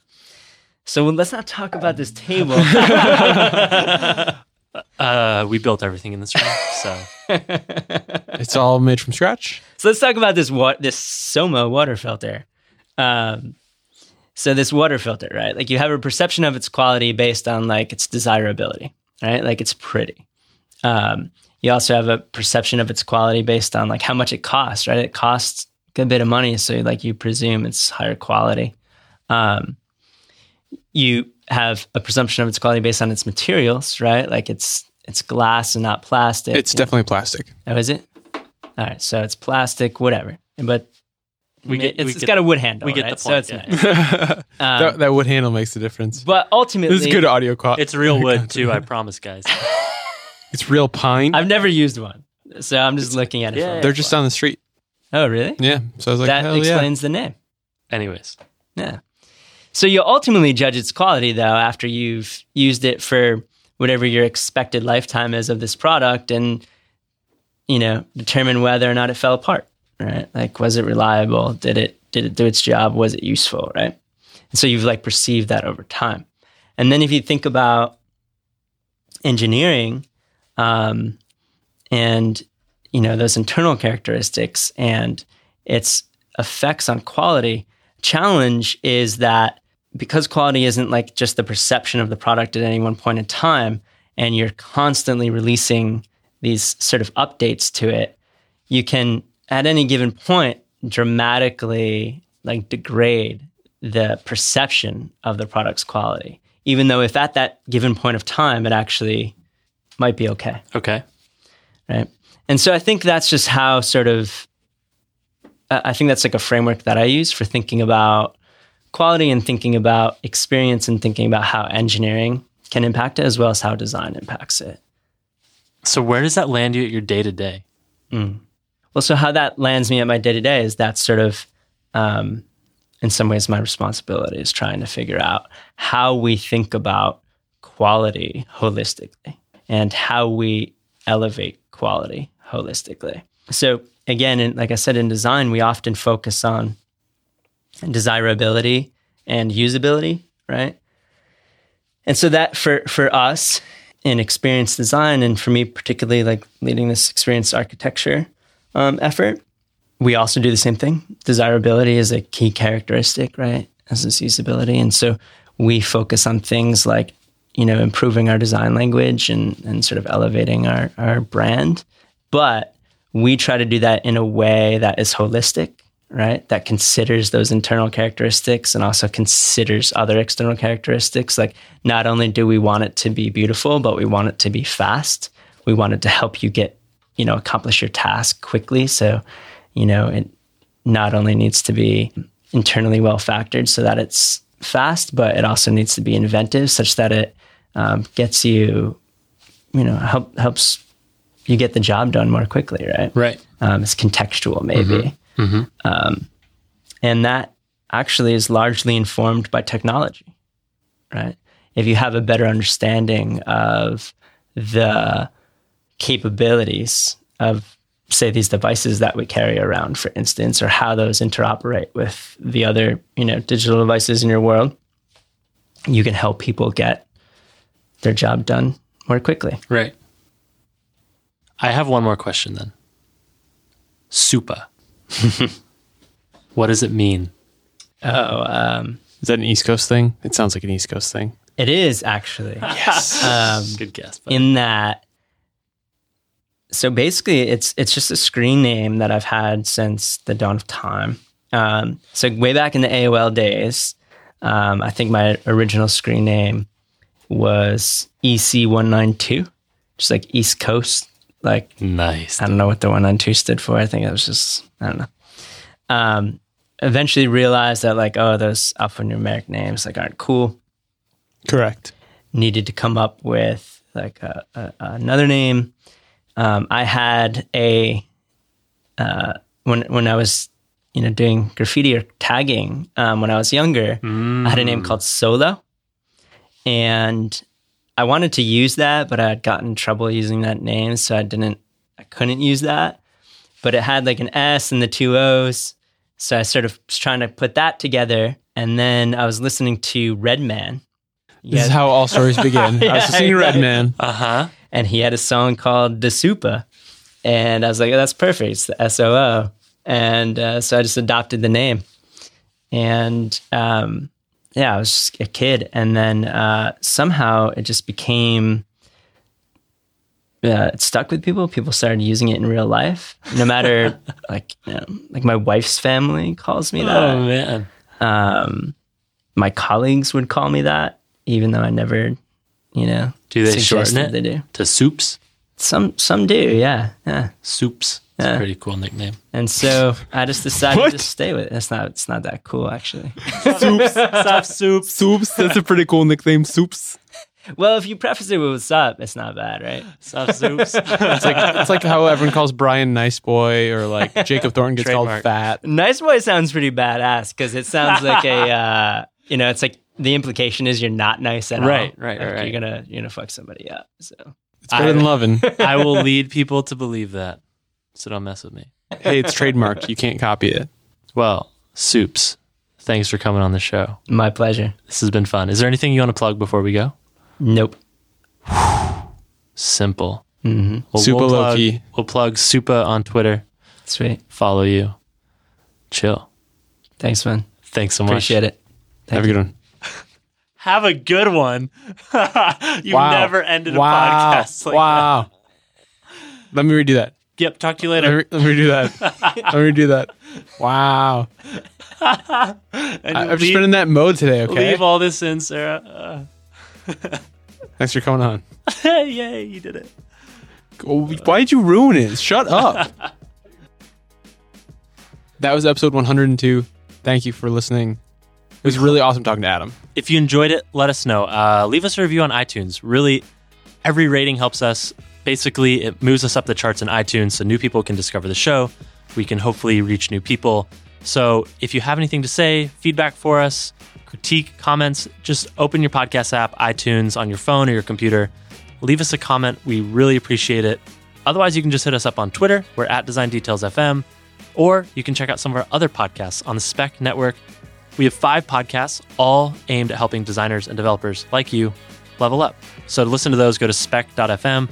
[SPEAKER 3] So let's not talk about this table.
[SPEAKER 2] Uh, we built everything in this room, so
[SPEAKER 1] It's all made from scratch.
[SPEAKER 3] so let's talk about this what this Soma water filter. Um, so this water filter, right? Like you have a perception of its quality based on like its desirability, right? Like it's pretty. Um, you also have a perception of its quality based on like how much it costs, right? It costs a good bit of money, so like you presume it's higher quality. Um, you have a presumption of its quality based on its materials, right? Like it's it's glass and not plastic.
[SPEAKER 1] It's definitely plastic.
[SPEAKER 3] Oh, is it? All right, so it's plastic, whatever. But
[SPEAKER 2] We get-
[SPEAKER 3] it's,
[SPEAKER 2] we
[SPEAKER 3] it's
[SPEAKER 2] get-
[SPEAKER 3] got a wood handle.
[SPEAKER 2] we get
[SPEAKER 3] right?
[SPEAKER 2] the
[SPEAKER 3] So
[SPEAKER 2] point,
[SPEAKER 3] it's
[SPEAKER 2] yeah.
[SPEAKER 3] nice. Um,
[SPEAKER 1] that, that wood handle makes the difference.
[SPEAKER 3] but ultimately,
[SPEAKER 1] This is good audio quality.
[SPEAKER 2] It's real wood too, I promise, guys.
[SPEAKER 1] It's real pine.
[SPEAKER 3] I've never used one, so I'm just looking at it.
[SPEAKER 2] Yeah.
[SPEAKER 1] They're just down the street.
[SPEAKER 3] Oh, really?
[SPEAKER 1] Yeah. So I was like,
[SPEAKER 3] that
[SPEAKER 1] hell yeah.
[SPEAKER 3] explains the name.
[SPEAKER 2] Anyways,
[SPEAKER 3] Yeah. So you ultimately judge its quality though after you've used it for whatever your expected lifetime is of this product and you know, determine whether or not it fell apart, right? Like was it reliable? Did it did it do its job? Was it useful, right? And so you've like perceived that over time. And then if you think about engineering um, and you know those internal characteristics and its effects on quality challenge is that because quality isn't like just the perception of the product at any one point in time and you're constantly releasing these sort of updates to it you can at any given point dramatically like degrade the perception of the product's quality even though if at that given point of time it actually might be okay
[SPEAKER 2] okay.
[SPEAKER 3] right and so i think that's just how sort of i think that's like a framework that i use for thinking about quality and thinking about experience and thinking about how engineering can impact it as well as how design impacts it.
[SPEAKER 2] So where does that land you at your day to day?
[SPEAKER 3] well so how that lands me at my day to day is that sort of um, in some ways my responsibility is trying to figure out how we think about quality holistically and how we elevate quality holistically. So again in, like i said in design we often focus on desirability and usability right? And so that for for us in experience design and for me particularly like leading this experience architecture um, effort we also do the same thing. Desirability is a key characteristic right as is usability. And so we focus on things like you know improving our design language and and sort of elevating our our brand. But we try to do that in a way that is holistic right that considers those internal characteristics and also considers other external characteristics. Like not only do we want it to be beautiful but we want it to be fast. We want it to help you get you know accomplish your task quickly. So you know it not only needs to be internally well factored so that it's fast but it also needs to be inventive such that it um, gets you you know help helps you get the job done more quickly right?
[SPEAKER 1] Right.
[SPEAKER 3] um, it's contextual maybe Um, and that actually is largely informed by technology right if you have a better understanding of the capabilities of say these devices that we carry around for instance or how those interoperate with the other you know digital devices in your world you can help people get their job done more quickly
[SPEAKER 1] Right.
[SPEAKER 2] I have one more question then. Supa. what does it mean?
[SPEAKER 3] oh um,
[SPEAKER 1] Is that an East Coast thing? It sounds like an East Coast thing.
[SPEAKER 3] it is actually yes. um,
[SPEAKER 2] Good guess. But
[SPEAKER 3] in that so basically it's it's just a screen name that I've had since the dawn of time. Um, so way back in the AOL days, um, I think my original screen name was EC192, just like East Coast. Like
[SPEAKER 2] nice.
[SPEAKER 3] I don't know what the 192 stood for. I think it was just I don't know. Um, eventually realized that like oh those alphanumeric names like aren't cool
[SPEAKER 1] Correct.
[SPEAKER 3] needed to come up with like a, a, another name. Um, I had a uh, when when I was you know doing graffiti or tagging um, when I was younger. I had a name called Solo, and I wanted to use that, but I had gotten in trouble using that name, so I didn't. I couldn't use that, but it had like an S and the two O's, so I sort of was trying to put that together. And then I was listening to Redman.
[SPEAKER 1] This is how all stories begin. I was listening to Redman.
[SPEAKER 2] Uh huh.
[SPEAKER 3] and he had a song called "The Supa," and I was like, oh, "That's perfect. It's the S O O." And uh, so I just adopted the name, and um, yeah, I was just a kid, and then uh, somehow it just became uh, it stuck with people. People started using it in real life. No matter like you know, like my wife's family calls me that.
[SPEAKER 2] Oh man.
[SPEAKER 3] Um, my colleagues would call me that, even though I never, you know,
[SPEAKER 2] Do they shorten it?
[SPEAKER 3] They do.
[SPEAKER 2] To soups?
[SPEAKER 3] Some some do, yeah, yeah.
[SPEAKER 2] Soups. It's
[SPEAKER 3] Yeah.
[SPEAKER 2] a pretty cool nickname.
[SPEAKER 3] And so I just decided to stay with it. It's not it's not that cool actually. Soups.
[SPEAKER 2] Stop soups.
[SPEAKER 1] Soups. That's a pretty cool nickname. Soups.
[SPEAKER 3] well, if you preface it with what's up, it's not bad, right?
[SPEAKER 2] Stop soups.
[SPEAKER 1] It's like it's like how everyone calls Brian Nice Boy or like Jacob Thornton gets
[SPEAKER 2] Trademark.
[SPEAKER 1] called fat.
[SPEAKER 3] Nice boy sounds pretty badass because it sounds like a uh, you know, it's like the implication is you're not nice at all.
[SPEAKER 2] Right, right,
[SPEAKER 3] Like,
[SPEAKER 2] right.
[SPEAKER 3] You're gonna you're gonna fuck somebody up. So
[SPEAKER 1] It's better than loving.
[SPEAKER 2] I will lead people to believe that. So don't mess with me.
[SPEAKER 1] hey, it's trademarked. You can't copy it.
[SPEAKER 2] Well, soups. Thanks for coming on the show.
[SPEAKER 3] my pleasure.
[SPEAKER 2] This has been fun. Is there anything you want to plug before we go?
[SPEAKER 3] Nope.
[SPEAKER 2] Simple.
[SPEAKER 3] hmm
[SPEAKER 2] Well,
[SPEAKER 1] Super
[SPEAKER 2] we'll
[SPEAKER 1] low
[SPEAKER 2] plug,
[SPEAKER 1] key.
[SPEAKER 2] We'll plug Supa on Twitter.
[SPEAKER 3] Sweet.
[SPEAKER 2] Follow you. Chill.
[SPEAKER 3] Thanks, man.
[SPEAKER 2] Thanks so much.
[SPEAKER 3] Appreciate it.
[SPEAKER 1] Have a good one.
[SPEAKER 2] Have a good one. You've
[SPEAKER 1] Wow.
[SPEAKER 2] never ended a podcast like that.
[SPEAKER 1] wow. Let me redo that.
[SPEAKER 2] Yep. Talk to you
[SPEAKER 1] Let me,
[SPEAKER 2] later.
[SPEAKER 1] let me redo that. let me redo that. Wow. I, I've just been in that mode today. Okay.
[SPEAKER 2] leave all this in, Sarah.
[SPEAKER 1] Thanks for coming on.
[SPEAKER 2] Uh, yay, you did it.
[SPEAKER 1] Oh, Why'd you ruin it? Shut up. that was episode 102. Thank you for listening. It was really awesome talking to Adam.
[SPEAKER 2] If you enjoyed it, let us know. Uh, leave us a review on iTunes. Really, every rating helps us. Basically, it moves us up the charts in iTunes so new people can discover the show. We can hopefully reach new people. So if you have anything to say, feedback for us, critique, comments, just open your podcast app, iTunes, on your phone or your computer. Leave us a comment. We really appreciate it. Otherwise, you can just hit us up on Twitter. We're at Design Details FM. Or you can check out some of our other podcasts on the Spec Network. We have five podcasts, all aimed at helping designers and developers like you level up. So to listen to those, go to spec.fm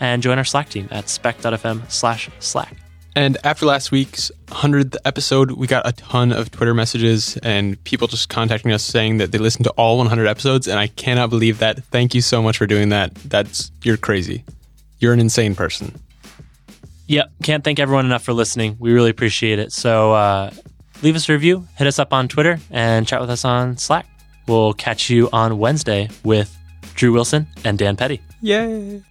[SPEAKER 2] and join our Slack team at spec.fm slash Slack.
[SPEAKER 1] And after last week's 100th episode, we got a ton of Twitter messages and people just contacting us saying that they listened to all 100 episodes. And I cannot believe that. Thank you so much for doing that. That's, you're crazy. You're an insane person.
[SPEAKER 2] Yep. Can't thank everyone enough for listening. We really appreciate it. So uh, leave us a review, hit us up on Twitter, and chat with us on Slack. We'll catch you on Wednesday with Drew Wilson and Dan Petty.
[SPEAKER 1] Yay.